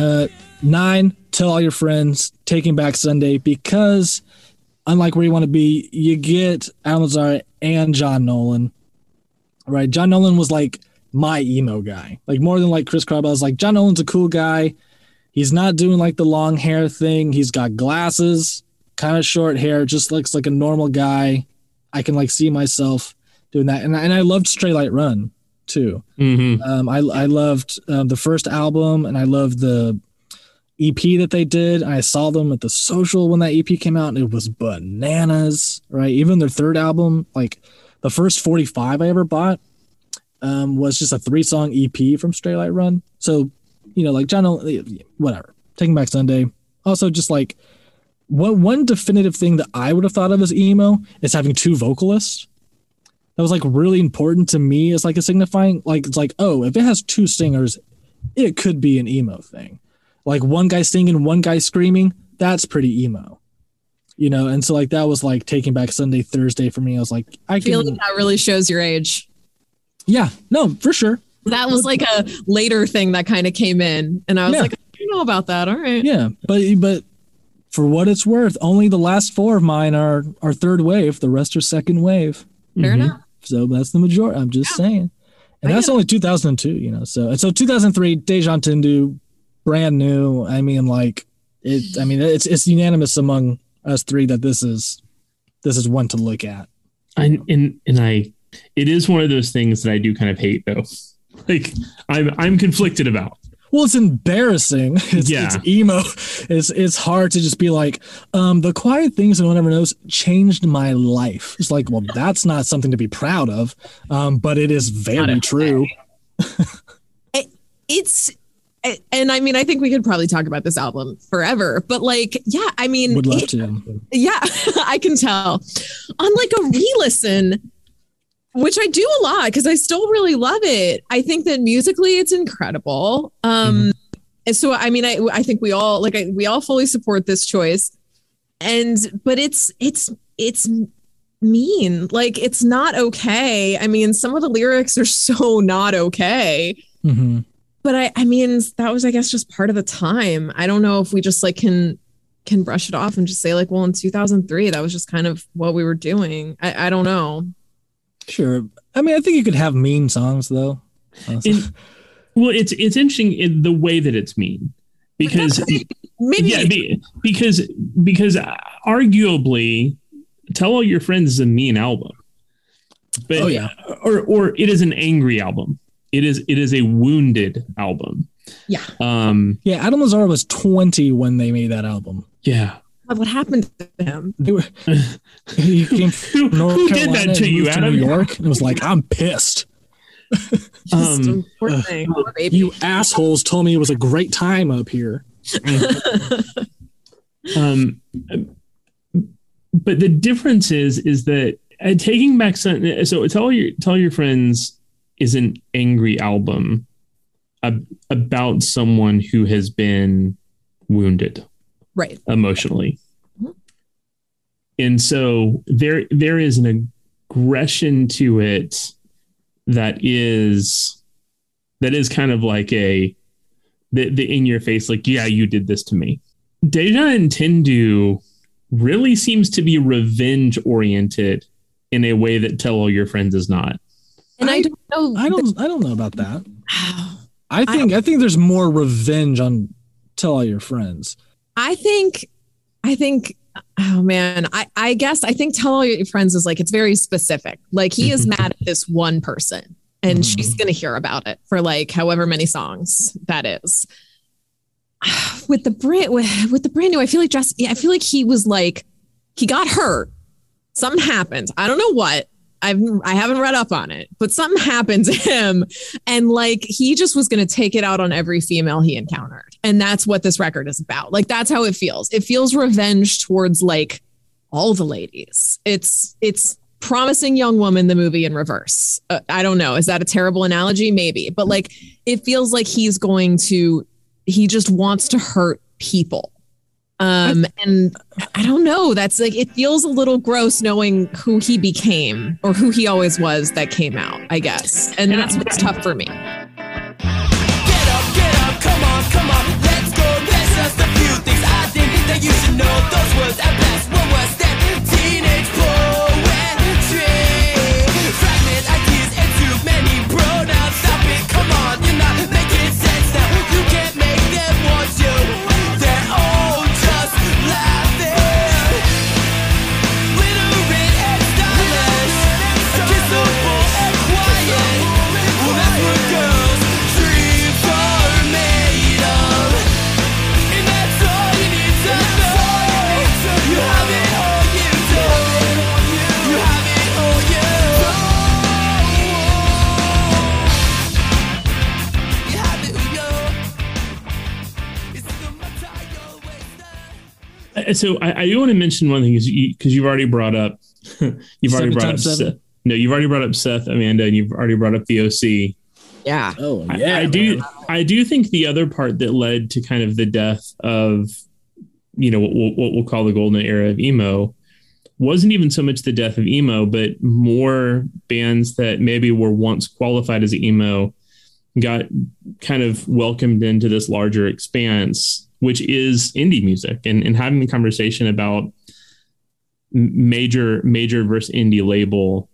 Uh, nine, tell all your friends, Taking Back Sunday, because unlike where you want to be, you get Adam Lazzara and John Nolan. Right? John Nolan was like my emo guy, like more than like Chris Carrabba. I was like, John Nolan's a cool guy. He's not doing like the long hair thing. He's got glasses, kind of short hair, just looks like a normal guy. I can like see myself doing that. And, and I loved Straylight Run too. Mm-hmm. Um, I I loved um, the first album, and I loved the EP that they did. I saw them at the social when that EP came out, and it was bananas. Right, even their third album, like the first forty five I ever bought, um, was just a three song EP from Straylight Run. So, you know, like John, whatever. Taking Back Sunday. Also, just like what one definitive thing that I would have thought of as emo is having two vocalists that was like really important to me as like a signifying like it's like oh if it has two singers it could be an emo thing like one guy singing one guy screaming that's pretty emo you know and so like that was like taking back sunday thursday for me i was like i I feel can like that really shows your age. yeah no for sure That was like a later thing that kind of came in, and I was Yeah. like, I don't know about that. All right. yeah but but for what it's worth only the last four of mine are are third wave the rest are second wave Fair Mhm. enough. So that's the majority. I'm just saying. And I that's only 2002, you know. So and so 2003, Deja Entendu, brand new. I mean, like it. I mean, it's it's unanimous among us three that this is this is one to look at. I, and and I, it is one of those things that I do kind of hate though. Like I'm I'm conflicted about. Well, it's embarrassing. It's, Yeah. it's emo. It's it's hard to just be like, um, the quiet things no one ever knows changed my life. It's like, well, that's not something to be proud of, um, but it is very true. It's, and I mean, I think we could probably talk about this album forever, but like, yeah, I mean, Would love it- to. Yeah, I can tell. On like a re-listen, which I do a lot because I still really love it. I think that musically it's incredible. Um and so I mean I I think we all like I, we all fully support this choice. And but it's it's it's mean. Like it's not okay. I mean some of the lyrics are so not okay hmm but I, I mean, that was, I guess, just part of the time. I don't know if we just like can can brush it off and just say like, well, in 2003, that was just kind of what we were doing. I, I don't know. Sure. I mean, I think you could have mean songs though. Well, it's it's interesting in the way that it's mean because Maybe yeah, be, because because arguably, tell all your friends is a mean album, but Oh, yeah. or or it is an angry album. It is it is a wounded album. Yeah. Um. Yeah, Adam Lazzara was 20 when they made that album. Yeah. What happened to him. They were, he came Who, from North who Carolina did that to and you, moved to New York and was like, I'm pissed. Just Um, poor uh, baby. You assholes told me it was a great time up here. um but the difference is is that uh, taking back Sun- so tell your tell your friends is an angry album ab- about someone who has been wounded right. emotionally. And so there there is an aggression to it that is that is kind of like a the, the in your face like yeah you did this to me Deja Entendu really seems to be revenge oriented in a way that tell all your friends is not And I, I- don't know. I don't I don't know about that. I, I think I, think there's more revenge on tell all your friends. I think, I think, oh man, I, I guess I think tell all your friends is like, it's very specific. Like he is Mhm. mad at this one person and Mhm. she's going to hear about it for like however many songs that is. With the brand, with, with the brand new, I feel like just, yeah, I feel like he was like, he got hurt. Something happened. I don't know what. I've I haven't read up on it, but something happened to him, and like he just was going to take it out on every female he encountered, and that's what this record is about. Like that's how it feels. It feels revenge towards like all the ladies. It's it's promising young woman the movie in reverse. Uh, I don't know. Is that a terrible analogy? Maybe, but like it feels like he's going to. He just wants to hurt people. Um, and I don't know. That's like it feels a little gross knowing who he became or who he always was that came out, I guess. And that's what's tough for me. Uh, so I, I do want to mention one thing is because you, have already brought up you've already brought up seven? Seth. No, you've already brought up Seth, Amanda, and you've already brought up the OC. Yeah. Oh I- I, do I do think the other part that led to kind of the death of you know what what we'll call the golden era of emo wasn't even so much the death of emo, but more bands that maybe were once qualified as emo got kind of welcomed into this larger expanse, which is indie music, and and having the conversation about major major versus indie label.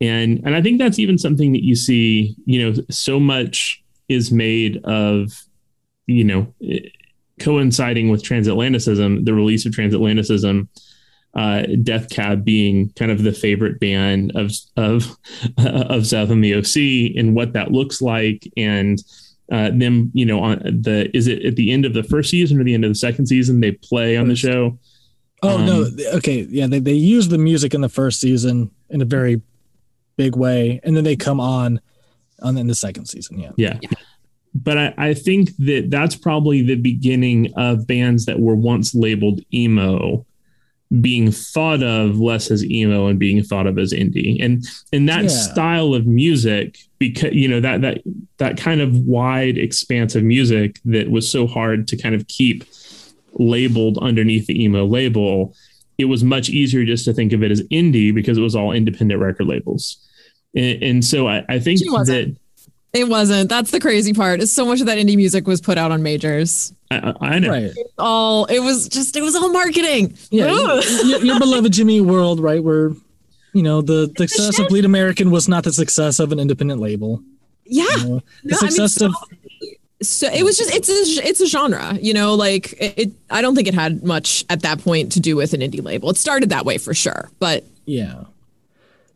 And and i think that's even something that you see you know so much is made of you know eh, coinciding with transatlanticism the release of transatlanticism uh, Death Cab being kind of the favorite band of of of Seth and the OC and what that looks like, and uh, them, you know, on the is it at the end of the first season or the end of the second season they play on the show? Oh Um, no, okay, yeah, they they use the music in the first season in a very big way, and then they come on on in the second season. Yeah, Yeah. But I, I think that that's probably the beginning of bands that were once labeled emo being thought of less as emo and being thought of as indie. And and that Yeah. style of music, because you know, that that that kind of wide expanse of music that was so hard to kind of keep labeled underneath the emo label, it was much easier just to think of it as indie because it was all independent record labels. And, and so I, I think that It wasn't. That's the crazy part. Is so much of that indie music was put out on majors. I, I I know. right. All it was just it was all marketing. Yeah, Ugh. your, your beloved Jimmy World, right? Where you know the, the success of Bleed American was not the success of an independent label. yeah. You know? The No, I mean, success so- of So it was just it's a it's a genre, you know. Like it, it, I don't think it had much at that point to do with an indie label. It started that way for sure, but Yeah.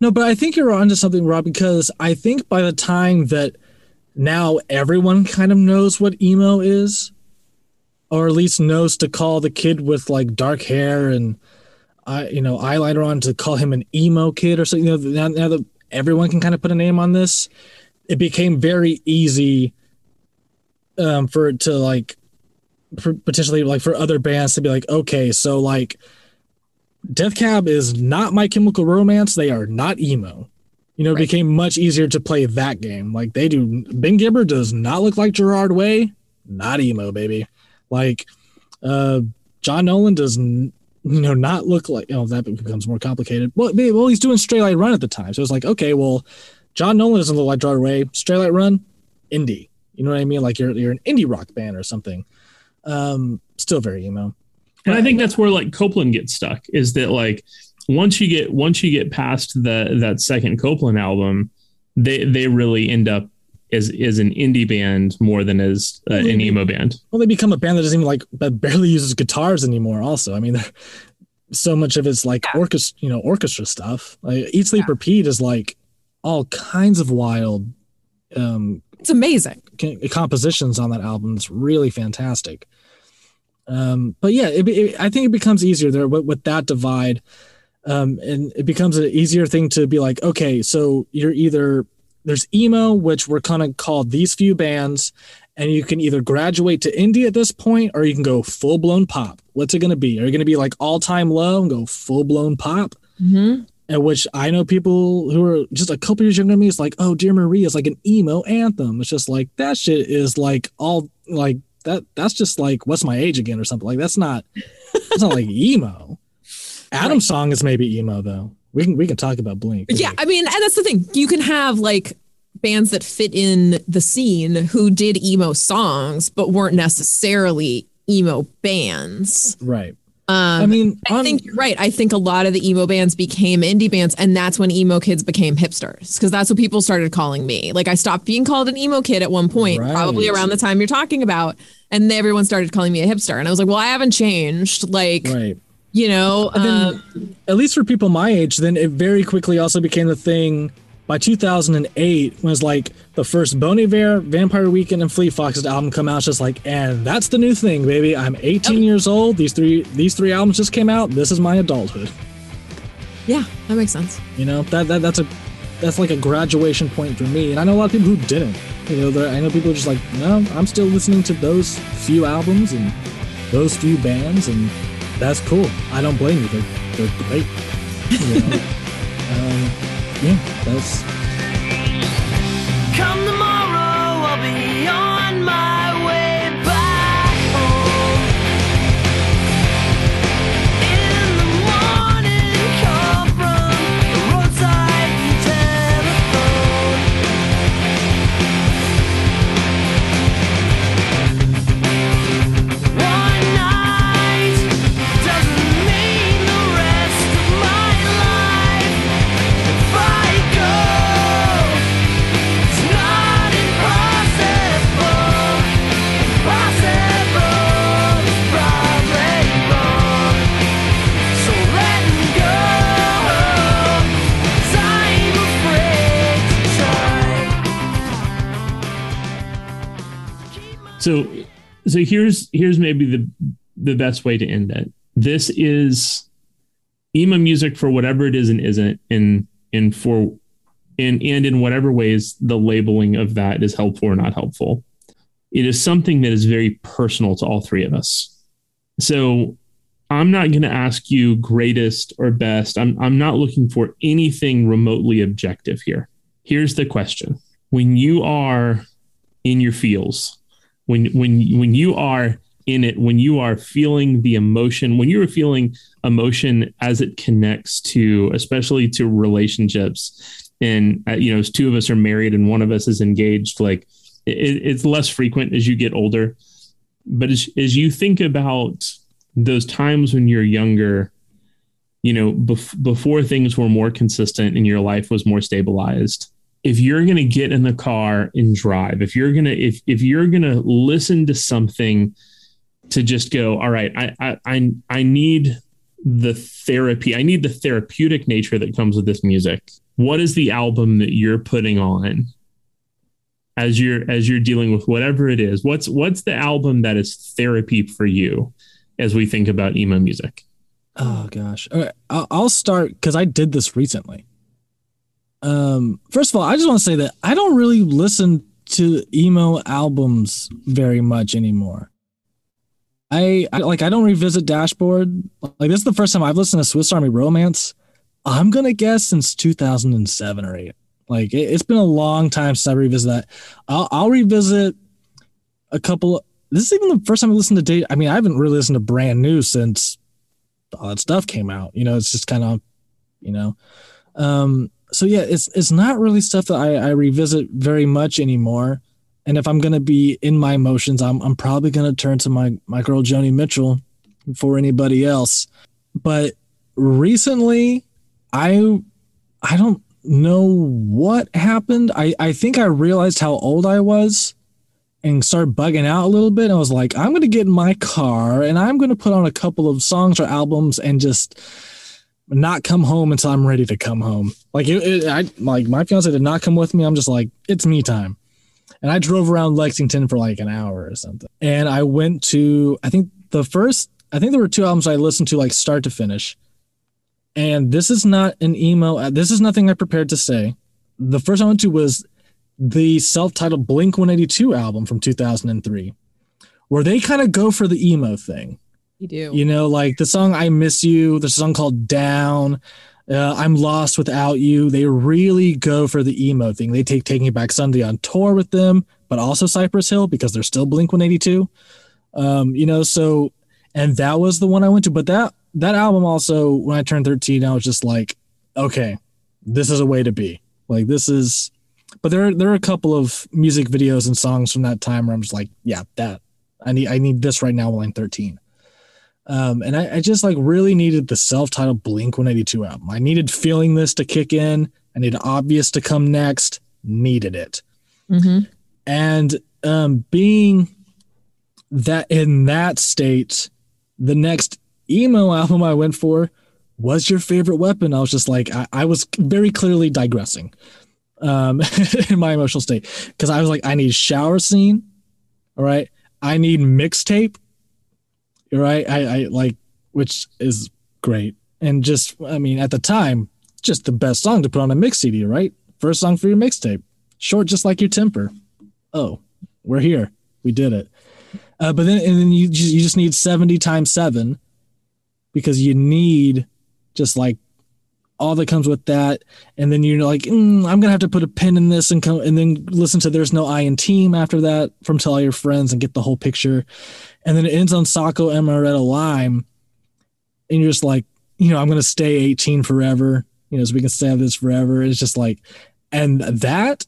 No, but I think you're onto something, Rob, because I think by the time that now everyone kind of knows what emo is, or at least knows to call the kid with like dark hair and I you know eyeliner on to call him an emo kid or something. You know, now, now that everyone can kind of put a name on this, it became very easy um, for it to like for potentially like for other bands to be like, okay, so like Death Cab is not My Chemical Romance. They are not emo. You know, it Right. became much easier to play that game. Like they do. Ben Gibbard does not look like Gerard Way. Not emo, baby. Like uh, John Nolan does, n- you know, not look like. Oh, you know, that becomes more complicated. Well, maybe- well, he's doing Straylight Run at the time, so it's like, okay, well, John Nolan doesn't look like Gerard Way. Straylight Run, indie. You know what I mean? Like you're you're an indie rock band or something. Um, still very emo. And I think that's where like Copeland gets stuck is that like once you get once you get past the that second Copeland album, they they really end up as as an indie band more than as uh, an emo band. Well, they become a band that doesn't even like that barely uses guitars anymore. Also, I mean, they're- so much of it's like orchestra, you know, orchestra stuff. Like Eat Sleep Repeat is like all kinds of wild um it's amazing. compositions on that album. It's really fantastic. Um, but yeah, it, it, I think it becomes easier there with, with that divide. Um, and it becomes an easier thing to be like, okay, so you're either there's emo, which we're kind of called these few bands, and you can either graduate to indie at this point or you can go full blown pop. What's it going to be? Are you going to be like all time low and go full blown pop? Mm-hmm. at which I know people who are just a couple years younger than me. It's like, oh, Dear Maria is like an emo anthem. It's just like that shit is like all like that. That's just like what's my age again or something. Like that's not. It's not like emo. Adam's song is maybe emo though. We can we can talk about Blink. Yeah, I mean, and that's the thing. You can have like bands that fit in the scene who did emo songs, but weren't necessarily emo bands. right. Um, I mean, I on- think you're right. I think a lot of the emo bands became indie bands, and that's when emo kids became hipsters because that's what people started calling me. Like I stopped being called an emo kid at one point, Right. probably around the time you're talking about, and everyone started calling me a hipster. And I was like, well, I haven't changed. Like, right. You know, then, um, at least for people my age, then it very quickly also became the thing by 2008 when was like the first Bon Iver, Vampire Weekend, and Fleet Foxes album come out. It's just like, and that's the new thing, baby. I'm 18 years old. These three these three albums just came out. This is my adulthood. yeah, that makes sense. You know that, that that's a that's like a graduation point for me. And I know a lot of people who didn't. You know, there- I know people are just like, no, I'm still listening to those few albums and those few bands, and that's cool. I don't blame you. They're, they're great. You know? um, yeah, that's So so here's here's maybe the the best way to end it. This is emo music for whatever it is and isn't, and and for and and in whatever ways the labeling of that is helpful or not helpful. It is something that is very personal to all three of us. So I'm not going to ask you greatest or best. I'm I'm not looking for anything remotely objective here. Here's the question. When you are in your feels, when when when you are in it when you are feeling the emotion when you are feeling emotion as it connects to especially to relationships. And uh, you know as two of us are married and one of us is engaged like it, it's less frequent as you get older. But as, as you think about those times when you're younger you know bef- before things were more consistent and your life was more stabilized if you're going to get in the car and drive if you're going to if if you're going to listen to something to just go all right I, I i i need the therapy i need the therapeutic nature that comes with this music what is the album that you're putting on as you're as you're dealing with whatever it is what's what's the album that is therapy for you as we think about emo music Oh gosh. Right, I'll, I'll start because I did this recently. Um, first of all, I just want to say that I don't really listen to emo albums very much anymore. I, I like I don't revisit Dashboard. Like this is the first time I've listened to Swiss Army Romance. I'm gonna guess since 2007 or eight. Like it, it's been a long time since I revisit that. I'll, I'll revisit a couple. This is even the first time I listened to date. I mean, I haven't really listened to brand new since all that stuff came out. You know, it's just kind of, you know, um, so yeah, it's it's not really stuff that I, I revisit very much anymore. And if I'm gonna be in my emotions, I'm I'm probably gonna turn to my my girl Joni Mitchell before anybody else. But recently, I I don't know what happened. I I think I realized how old I was and started bugging out a little bit. And I was like, I'm going to get in my car and I'm going to put on a couple of songs or albums and just not come home until I'm ready to come home. Like it, it I like my fiance did not come with me. I'm just like, it's me time. And I drove around Lexington for like an hour or something. And I went to, I think the first, I think there were two albums I listened to like start to finish. And this is not an emo. Uh, this is nothing I prepared to say. The first I went to was the self-titled Blink 182 album from 2003, where they kind of go for the emo thing. You do. You know, like the song I Miss You, a song called Down, uh, I'm Lost Without You. They really go for the emo thing. They take Taking Back Sunday on tour with them, but also Cypress Hill because they're still Blink 182. Um, you know, so and that was the one I went to. But that that album also, when I turned 13, I was just like, okay, this is a way to be. Like this is but there are there are a couple of music videos and songs from that time where I'm just like, yeah, that I need I need this right now while I'm 13. Um, and I, I just like really needed the self-titled Blink 182 album. I needed feeling this to kick in. I needed obvious to come next. Needed it. hmm And um, being that in that state, the next emo album I went for was your favorite weapon. I was just like, I, I was very clearly digressing um, in my emotional state because I was like, I need shower scene. All right. I need mixtape. Right. I, I like, which is great. And just, I mean, at the time, just the best song to put on a mix CD, right? First song for your mixtape. Short, just like your temper. Oh, we're here. We did it. Uh, but then, and then you just, you just need 70 times seven. because you need just like all that comes with that. And then you're like mm, i'm gonna have to put a pin in this and come and then listen to there's no i in team after that from tell all your friends and get the whole picture. And then it ends on Soco Amaretto Lime. And you're just like you know i'm gonna stay 18 forever you know so we can stay this forever. It's just like and that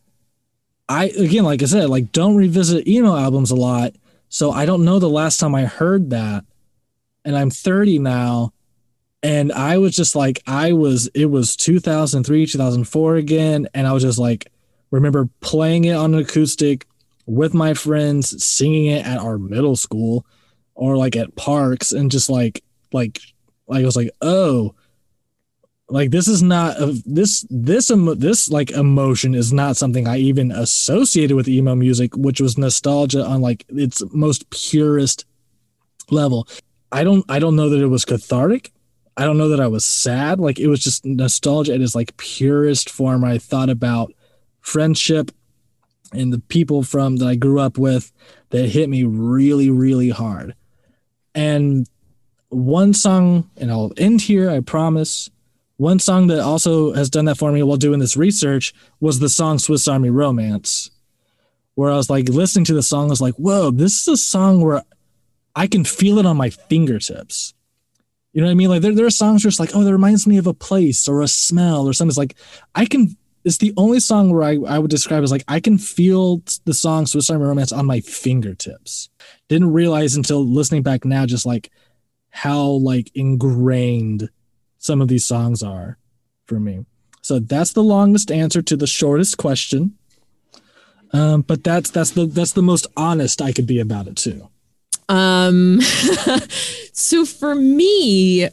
i again like i said like don't revisit emo albums a lot. So i don't know the last time i heard that. And i'm 30 now and I was just like, I was, it was 2003, 2004 again. And I was just like, remember playing it on an acoustic with my friends, singing it at our middle school or like at parks and just like, like, like I was like, oh, like this is not a, this this this like emotion is not something I even associated with emo music, which was nostalgia on like its most purest level. I don't I don't know that it was cathartic. I don't know that I was sad. Like it was just nostalgia at its like purest form. I thought about friendship and the people from that I grew up with that hit me really, really hard. And one song, and I'll end here, I promise. One song that also has done that for me while doing this research was the song Swiss Army Romance, where I was like listening to the song, I was like, whoa, this is a song where I can feel it on my fingertips. You know what I mean? Like there, there are songs it's like, oh, that reminds me of a place or a smell or something. It's like I can. It's the only song where I, I would describe as like I can feel the song Swiss Army Romance on my fingertips. Didn't realize until listening back now, just like how like ingrained some of these songs are for me. So that's the longest answer to the shortest question. Um, but that's that's the that's the most honest I could be about it too. Um, so for me,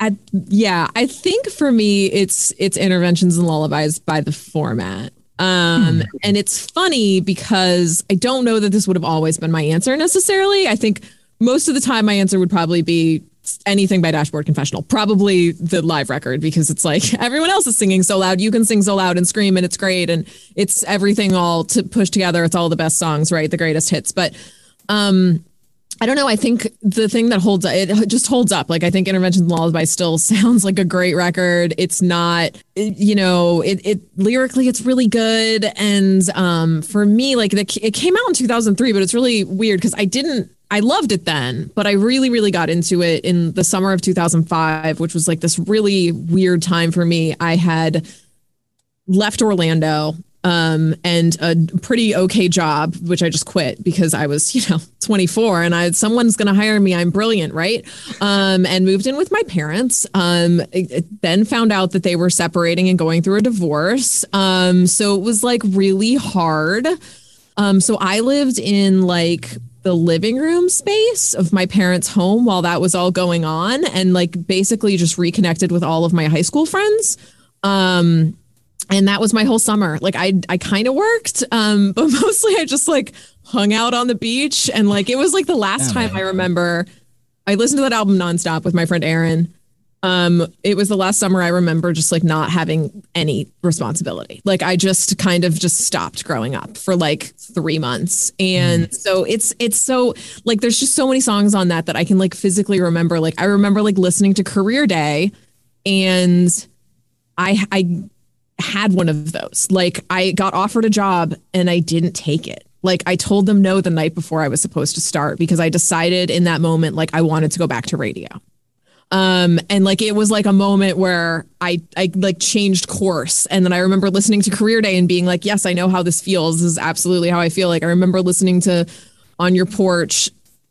at, yeah, I think for me, it's it's interventions and lullabies by the format. Um, and it's funny because I don't know that this would have always been my answer necessarily. I think most of the time my answer would probably be anything by Dashboard Confessional, probably the live record because it's like everyone else is singing so loud, you can sing so loud and scream, and it's great, and it's everything all to push together. It's all the best songs, right? The greatest hits, but um I don't know. I think the thing that holds it just holds up. Like I think Interventions and Lullaby still sounds like a great record. It's not, you know, it, it lyrically it's really good. And um, for me, like the, it came out in 2003, but it's really weird because I didn't. I loved it then, but I really, really got into it in the summer of 2005, which was like this really weird time for me. I had left Orlando um, and a pretty okay job, which I just quit because I was, you know, 24 and I someone's going to hire me. I'm brilliant, right? Um, and moved in with my parents. Um, then found out that they were separating and going through a divorce. Um, so it was like really hard. Um, so I lived in like the living room space of my parents' home while that was all going on, and like basically just reconnected with all of my high school friends. Um, and that was my whole summer. Like I, I kind of worked, um, but mostly I just like hung out on the beach, and like it was like the last time I remember. I listened to that album nonstop with my friend Aaron. Um, it was the last summer I remember just like not having any responsibility. Like I just kind of just stopped growing up for like three months. And so it's it's so like there's just so many songs on that that I can like physically remember. Like I remember like listening to Career Day and I I had one of those. Like I got offered a job and I didn't take it. Like I told them no the night before I was supposed to start because I decided in that moment like I wanted to go back to radio. Um and like it was like a moment where I I like changed course and then I remember listening to Career Day and being like yes, I know how this feels. This is absolutely how I feel. Like I remember listening to on your porch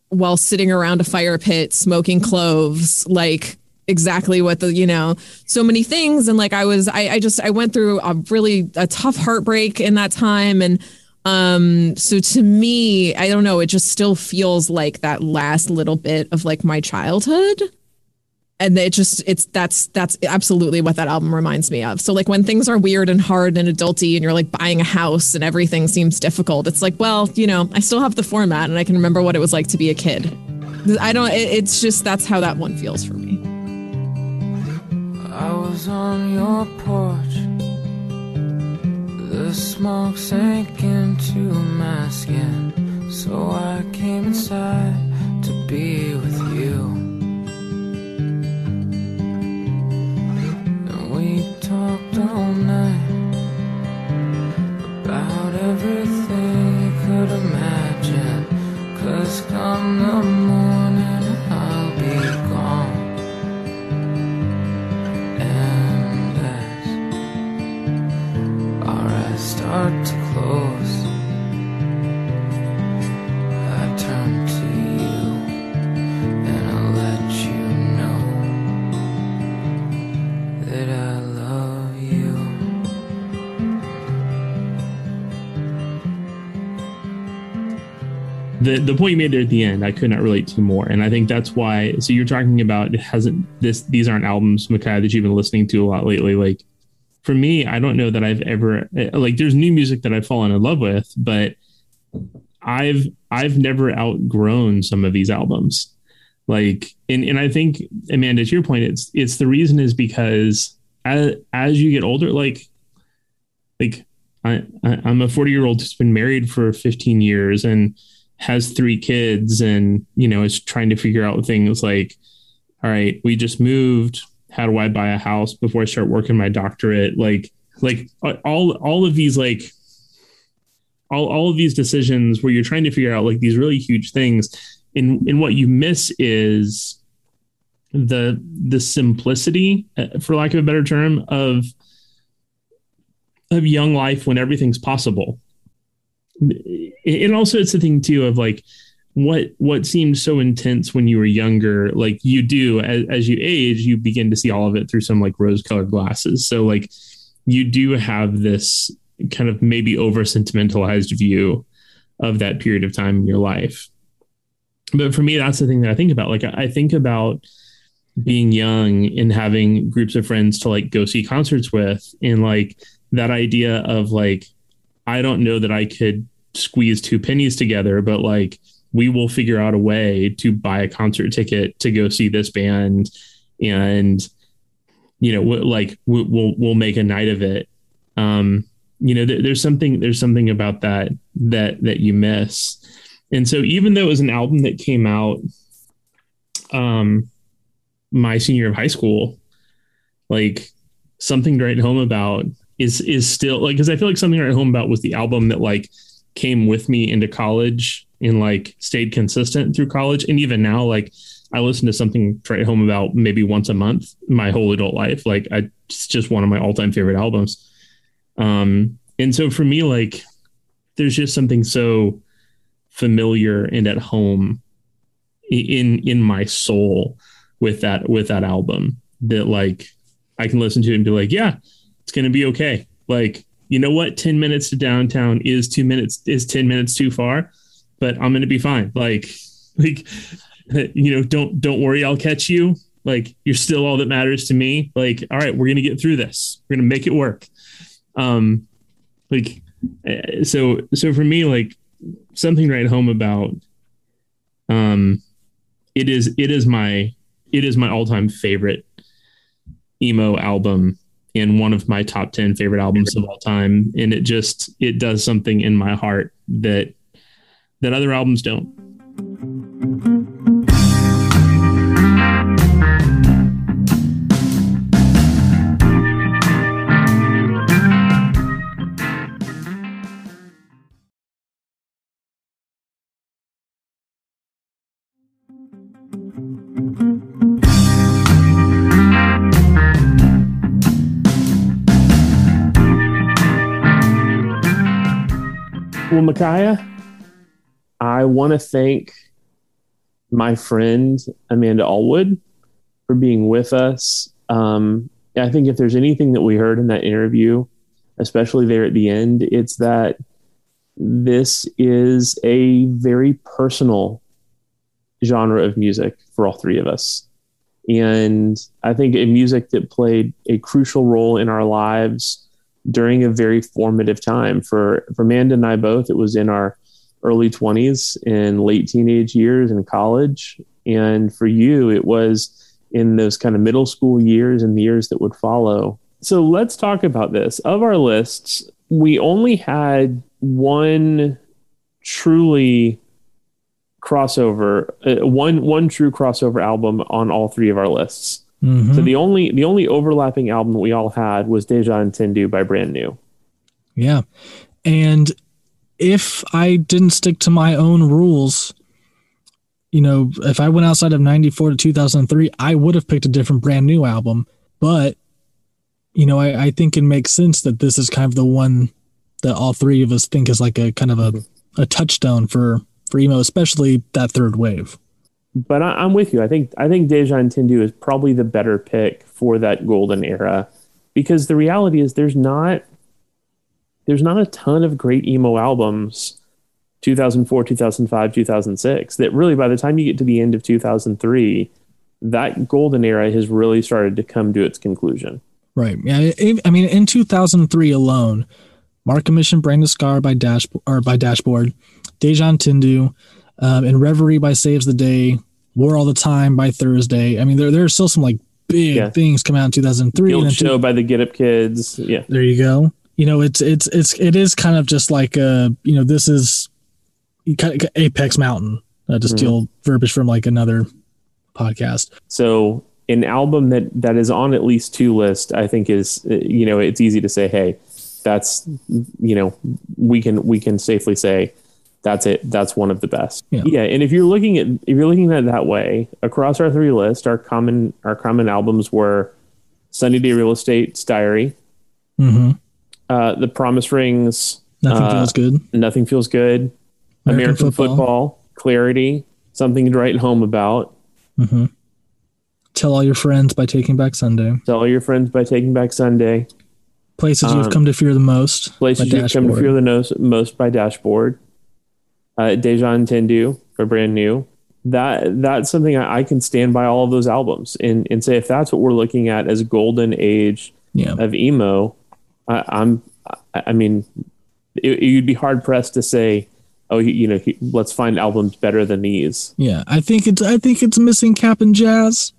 while sitting around a fire pit smoking cloves like exactly what the you know so many things. And like i was i, I just i went through a really a tough heartbreak in that time. And um so to me i don't know it just still feels like that last little bit of like my childhood. And it just it's that's that's absolutely what that album reminds me of. So like when things are weird and hard and adulty and you're like buying a house and everything seems difficult it's like well you know i still have the format and i can remember what it was like to be a kid. I don't it, it's just that's how that one feels for me I was on your porch. The smoke sank into my skin So I came inside to be with you. And we talked all night About everything you could imagine. Cause come the morning start to close. I turn to you and I let you know that I love you. The the point you made there at the end I could not relate to more. And I think that's why so you're talking about it hasn't this these aren't albums Micaiah, that you've been listening to a lot lately. Like for me, I don't know that I've ever eh, like there's new music that I've fallen in love with, but I've I've never outgrown some of these albums. Like and and I think Amanda, to your point, it's it's the reason is because as as you get older, like like I, I I'm a 40 year old who's been married for 15 years and has three kids and you know is trying to figure out things like all right we just moved how do i buy a house before i start working my doctorate? Like like all all of these like all, all of these decisions where you're trying to figure out like these really huge things and and what you miss is the the simplicity uh, for lack of a better term of of young life when everything's possible. And also it's the thing too of like what what seemed so intense when you were younger like you do as, as you age you begin to see all of it through some like rose colored glasses. So like you do have this kind of maybe over sentimentalized view of that period of time in your life. But for me that's the thing that i think about. Like i think about being young and having groups of friends to like go see concerts with and like that idea of like I don't know that I could squeeze two pennies together, but like we will figure out a way to buy a concert ticket to go see this band, and you know, like we'll we'll make a night of it. Um, you know, there's something there's something about that that that you miss, and so even though it was an album that came out, um, my senior year of high school, like something to write home about is is still like because I feel like something to write home about was the album that like came with me into college and like stayed consistent through college and even now like I listen to something write home about maybe once a month my whole adult life like I it's just one of my all time favorite albums um and so for me like there's just something so familiar and at home in in my soul with that with that album that like I can listen to it and be like yeah it's to be okay. Like, you know what? 10 minutes to downtown is two minutes, is 10 minutes too far, but I'm going to be fine. Like, like, you know, don't, don't worry. I'll catch you. Like, you're still all that matters to me. Like, all right, we're going to get through this. We're going to make it work. Um, like, eh, so, so for me, like something write home about, um, it is, it is my, it is my all time favorite emo album and one of my top 10 favorite albums of all time and it just it does something in my heart that that other albums don't. Well, Micaiah, I want to thank my friend Amanda Allwood for being with us. Um, I think if there's anything that we heard in that interview, especially there at the end, it's that this is a very personal genre of music for all three of us. And I think a music that played a crucial role in our lives during a very formative time for for Amanda and I both. It was in our early twenties and late teenage years in college, and for you, it was in those kind of middle school years and the years that would follow. So let's talk about this. Of our lists, we only had one truly crossover, uh, one one true crossover album on all three of our lists. Mhm. So the only the only overlapping album that we all had was Deja Entendu by Brand New. Yeah. And if I didn't stick to my own rules, you know, if I went outside of 94 to 2003, I would have picked a different brand new album. But, you know, I, I think it makes sense that this is kind of the one that all three of us think is like a kind of a, a touchstone for, for emo, especially that third wave. But I, I'm with you. I think I think Deja Entendu is probably the better pick for that golden era because the reality is there's not there's not a ton of great emo albums 2004, 2005, 2006. That really, by the time you get to the end of 2003, that golden era has really started to come to its conclusion. Right. Yeah. I mean, in 2003 alone, Mark a Mission, a Brand, a Scar by Dash or by Dashboard, Deja Entendu, um, In Reverie by Saves the Day, War All the Time by Thursday. I mean, there there are still some like big Yeah. things come out in 2003. and then Show by the Get Up Kids. Yeah. There you go. You know, it's it's it's it is kind of just like uh, you know, this is kind of Apex Mountain, uh, to steal verbiage from like another podcast. So an album that that is on at least two lists, I think is uh, you know it's easy to say, hey, that's you know we can we can safely say that's it. That's one of the best. Yeah. and if you're looking at if you're looking at it that way across our three lists, our common our common albums were Sunny Day Real Estate's Diary, Mm-hmm. Uh, The Promise Rings, Nothing Uh, feels good. Nothing Feels Good, American, football. Clarity, Something to Write Home About, Mm-hmm. Tell all your friends by Taking Back Sunday. Tell All Your Friends by Taking Back Sunday, Places Um, you've come to fear the most. Places You've Come to Fear the Nos- Most by Dashboard, uh, Deja Entendu for Brand New. That that's something I, I can stand by all of those albums and and say if that's what we're looking at as golden age Yeah. of emo, I, I'm I, mean, it, you'd be hard pressed to say, oh, you, know, let's find albums better than these. Yeah. I think it's I think it's missing Cap'n Jazz.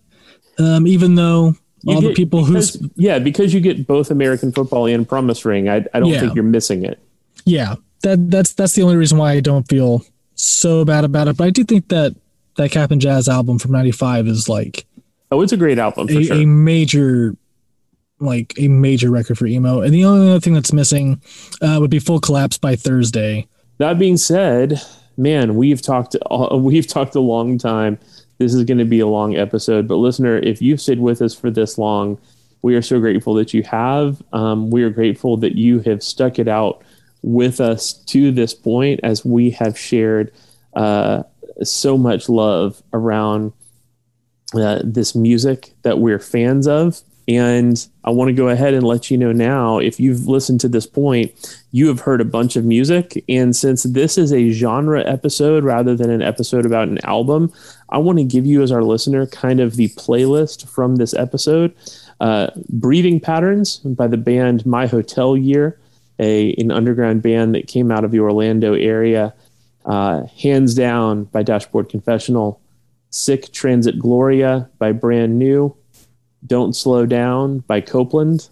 Um, even though You all the people who's yeah, because you get both American football and Promise Ring. I I don't Yeah. think you're missing it. yeah that that's that's the only reason why I don't feel so bad about it. But I do think that that Cap'n Jazz album from '95 is like Oh, it's a great album for a, sure. a major like a major record for emo. And the only other thing that's missing uh, would be Full Collapse by Thursday. That being said, man, we've talked uh, we've talked a long time. This is going to be a long episode, but listener, if you've stayed with us for this long, we are so grateful that you have. Um, we are grateful that you have stuck it out with us to this point as we have shared uh, so much love around uh, this music that we're fans of. And I want to go ahead and let you know now if you've listened to this point, you have heard a bunch of music. And since this is a genre episode rather than an episode about an album, I want to give you, as our listener, kind of the playlist from this episode. Uh, Breathing Patterns by the band My Hotel Year, a, an underground band that came out of the Orlando area. Uh, Hands Down by Dashboard Confessional. Sic Transit Gloria by Brand New. Don't Slow Down by Copeland.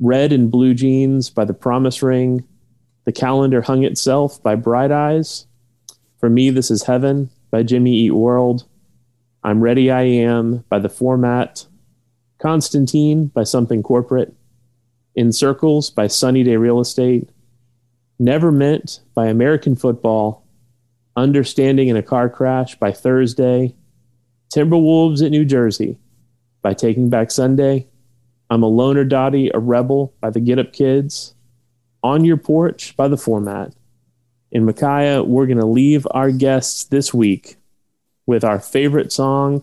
Red and Blue Jeans by The Promise Ring. The Calendar Hung Itself by Bright Eyes. For Me, This Is Heaven by Jimmy Eat World. I'm Ready I Am by The Format. Constantine by Something Corporate. In Circles by Sunny Day Real Estate. Never Meant by American Football. Understanding in a Car Crash by Thursday. Timberwolves at New Jersey by Taking Back Sunday. I'm a Loner Dottie, a Rebel by the Get Up Kids. On Your Porch by The Format. In Micaiah, we're going to leave our guests this week with our favorite song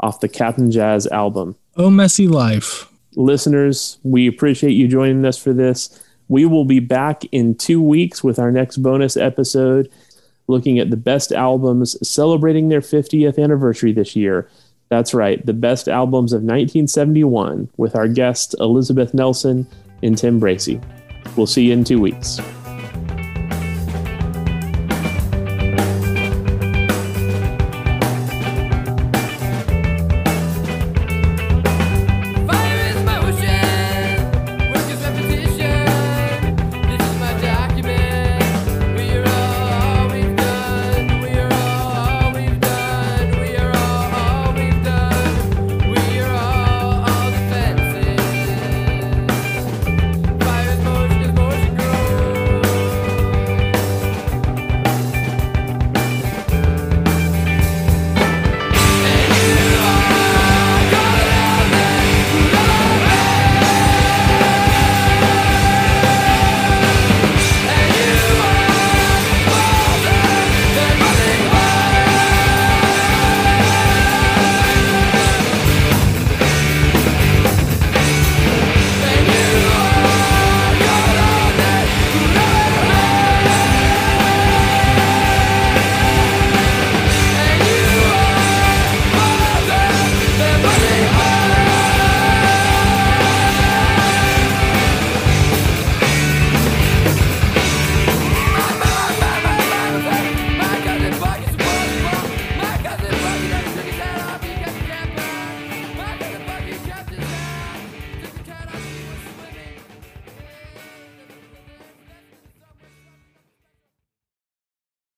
off the Cap'n Jazz album. Oh, messy life. Listeners, we appreciate you joining us for this. We will be back in two weeks with our next bonus episode looking at the best albums celebrating their 50th anniversary this year. That's right, the best albums of 1971 with our guests Elizabeth Nelson and Tim Bracy. We'll see you in two weeks.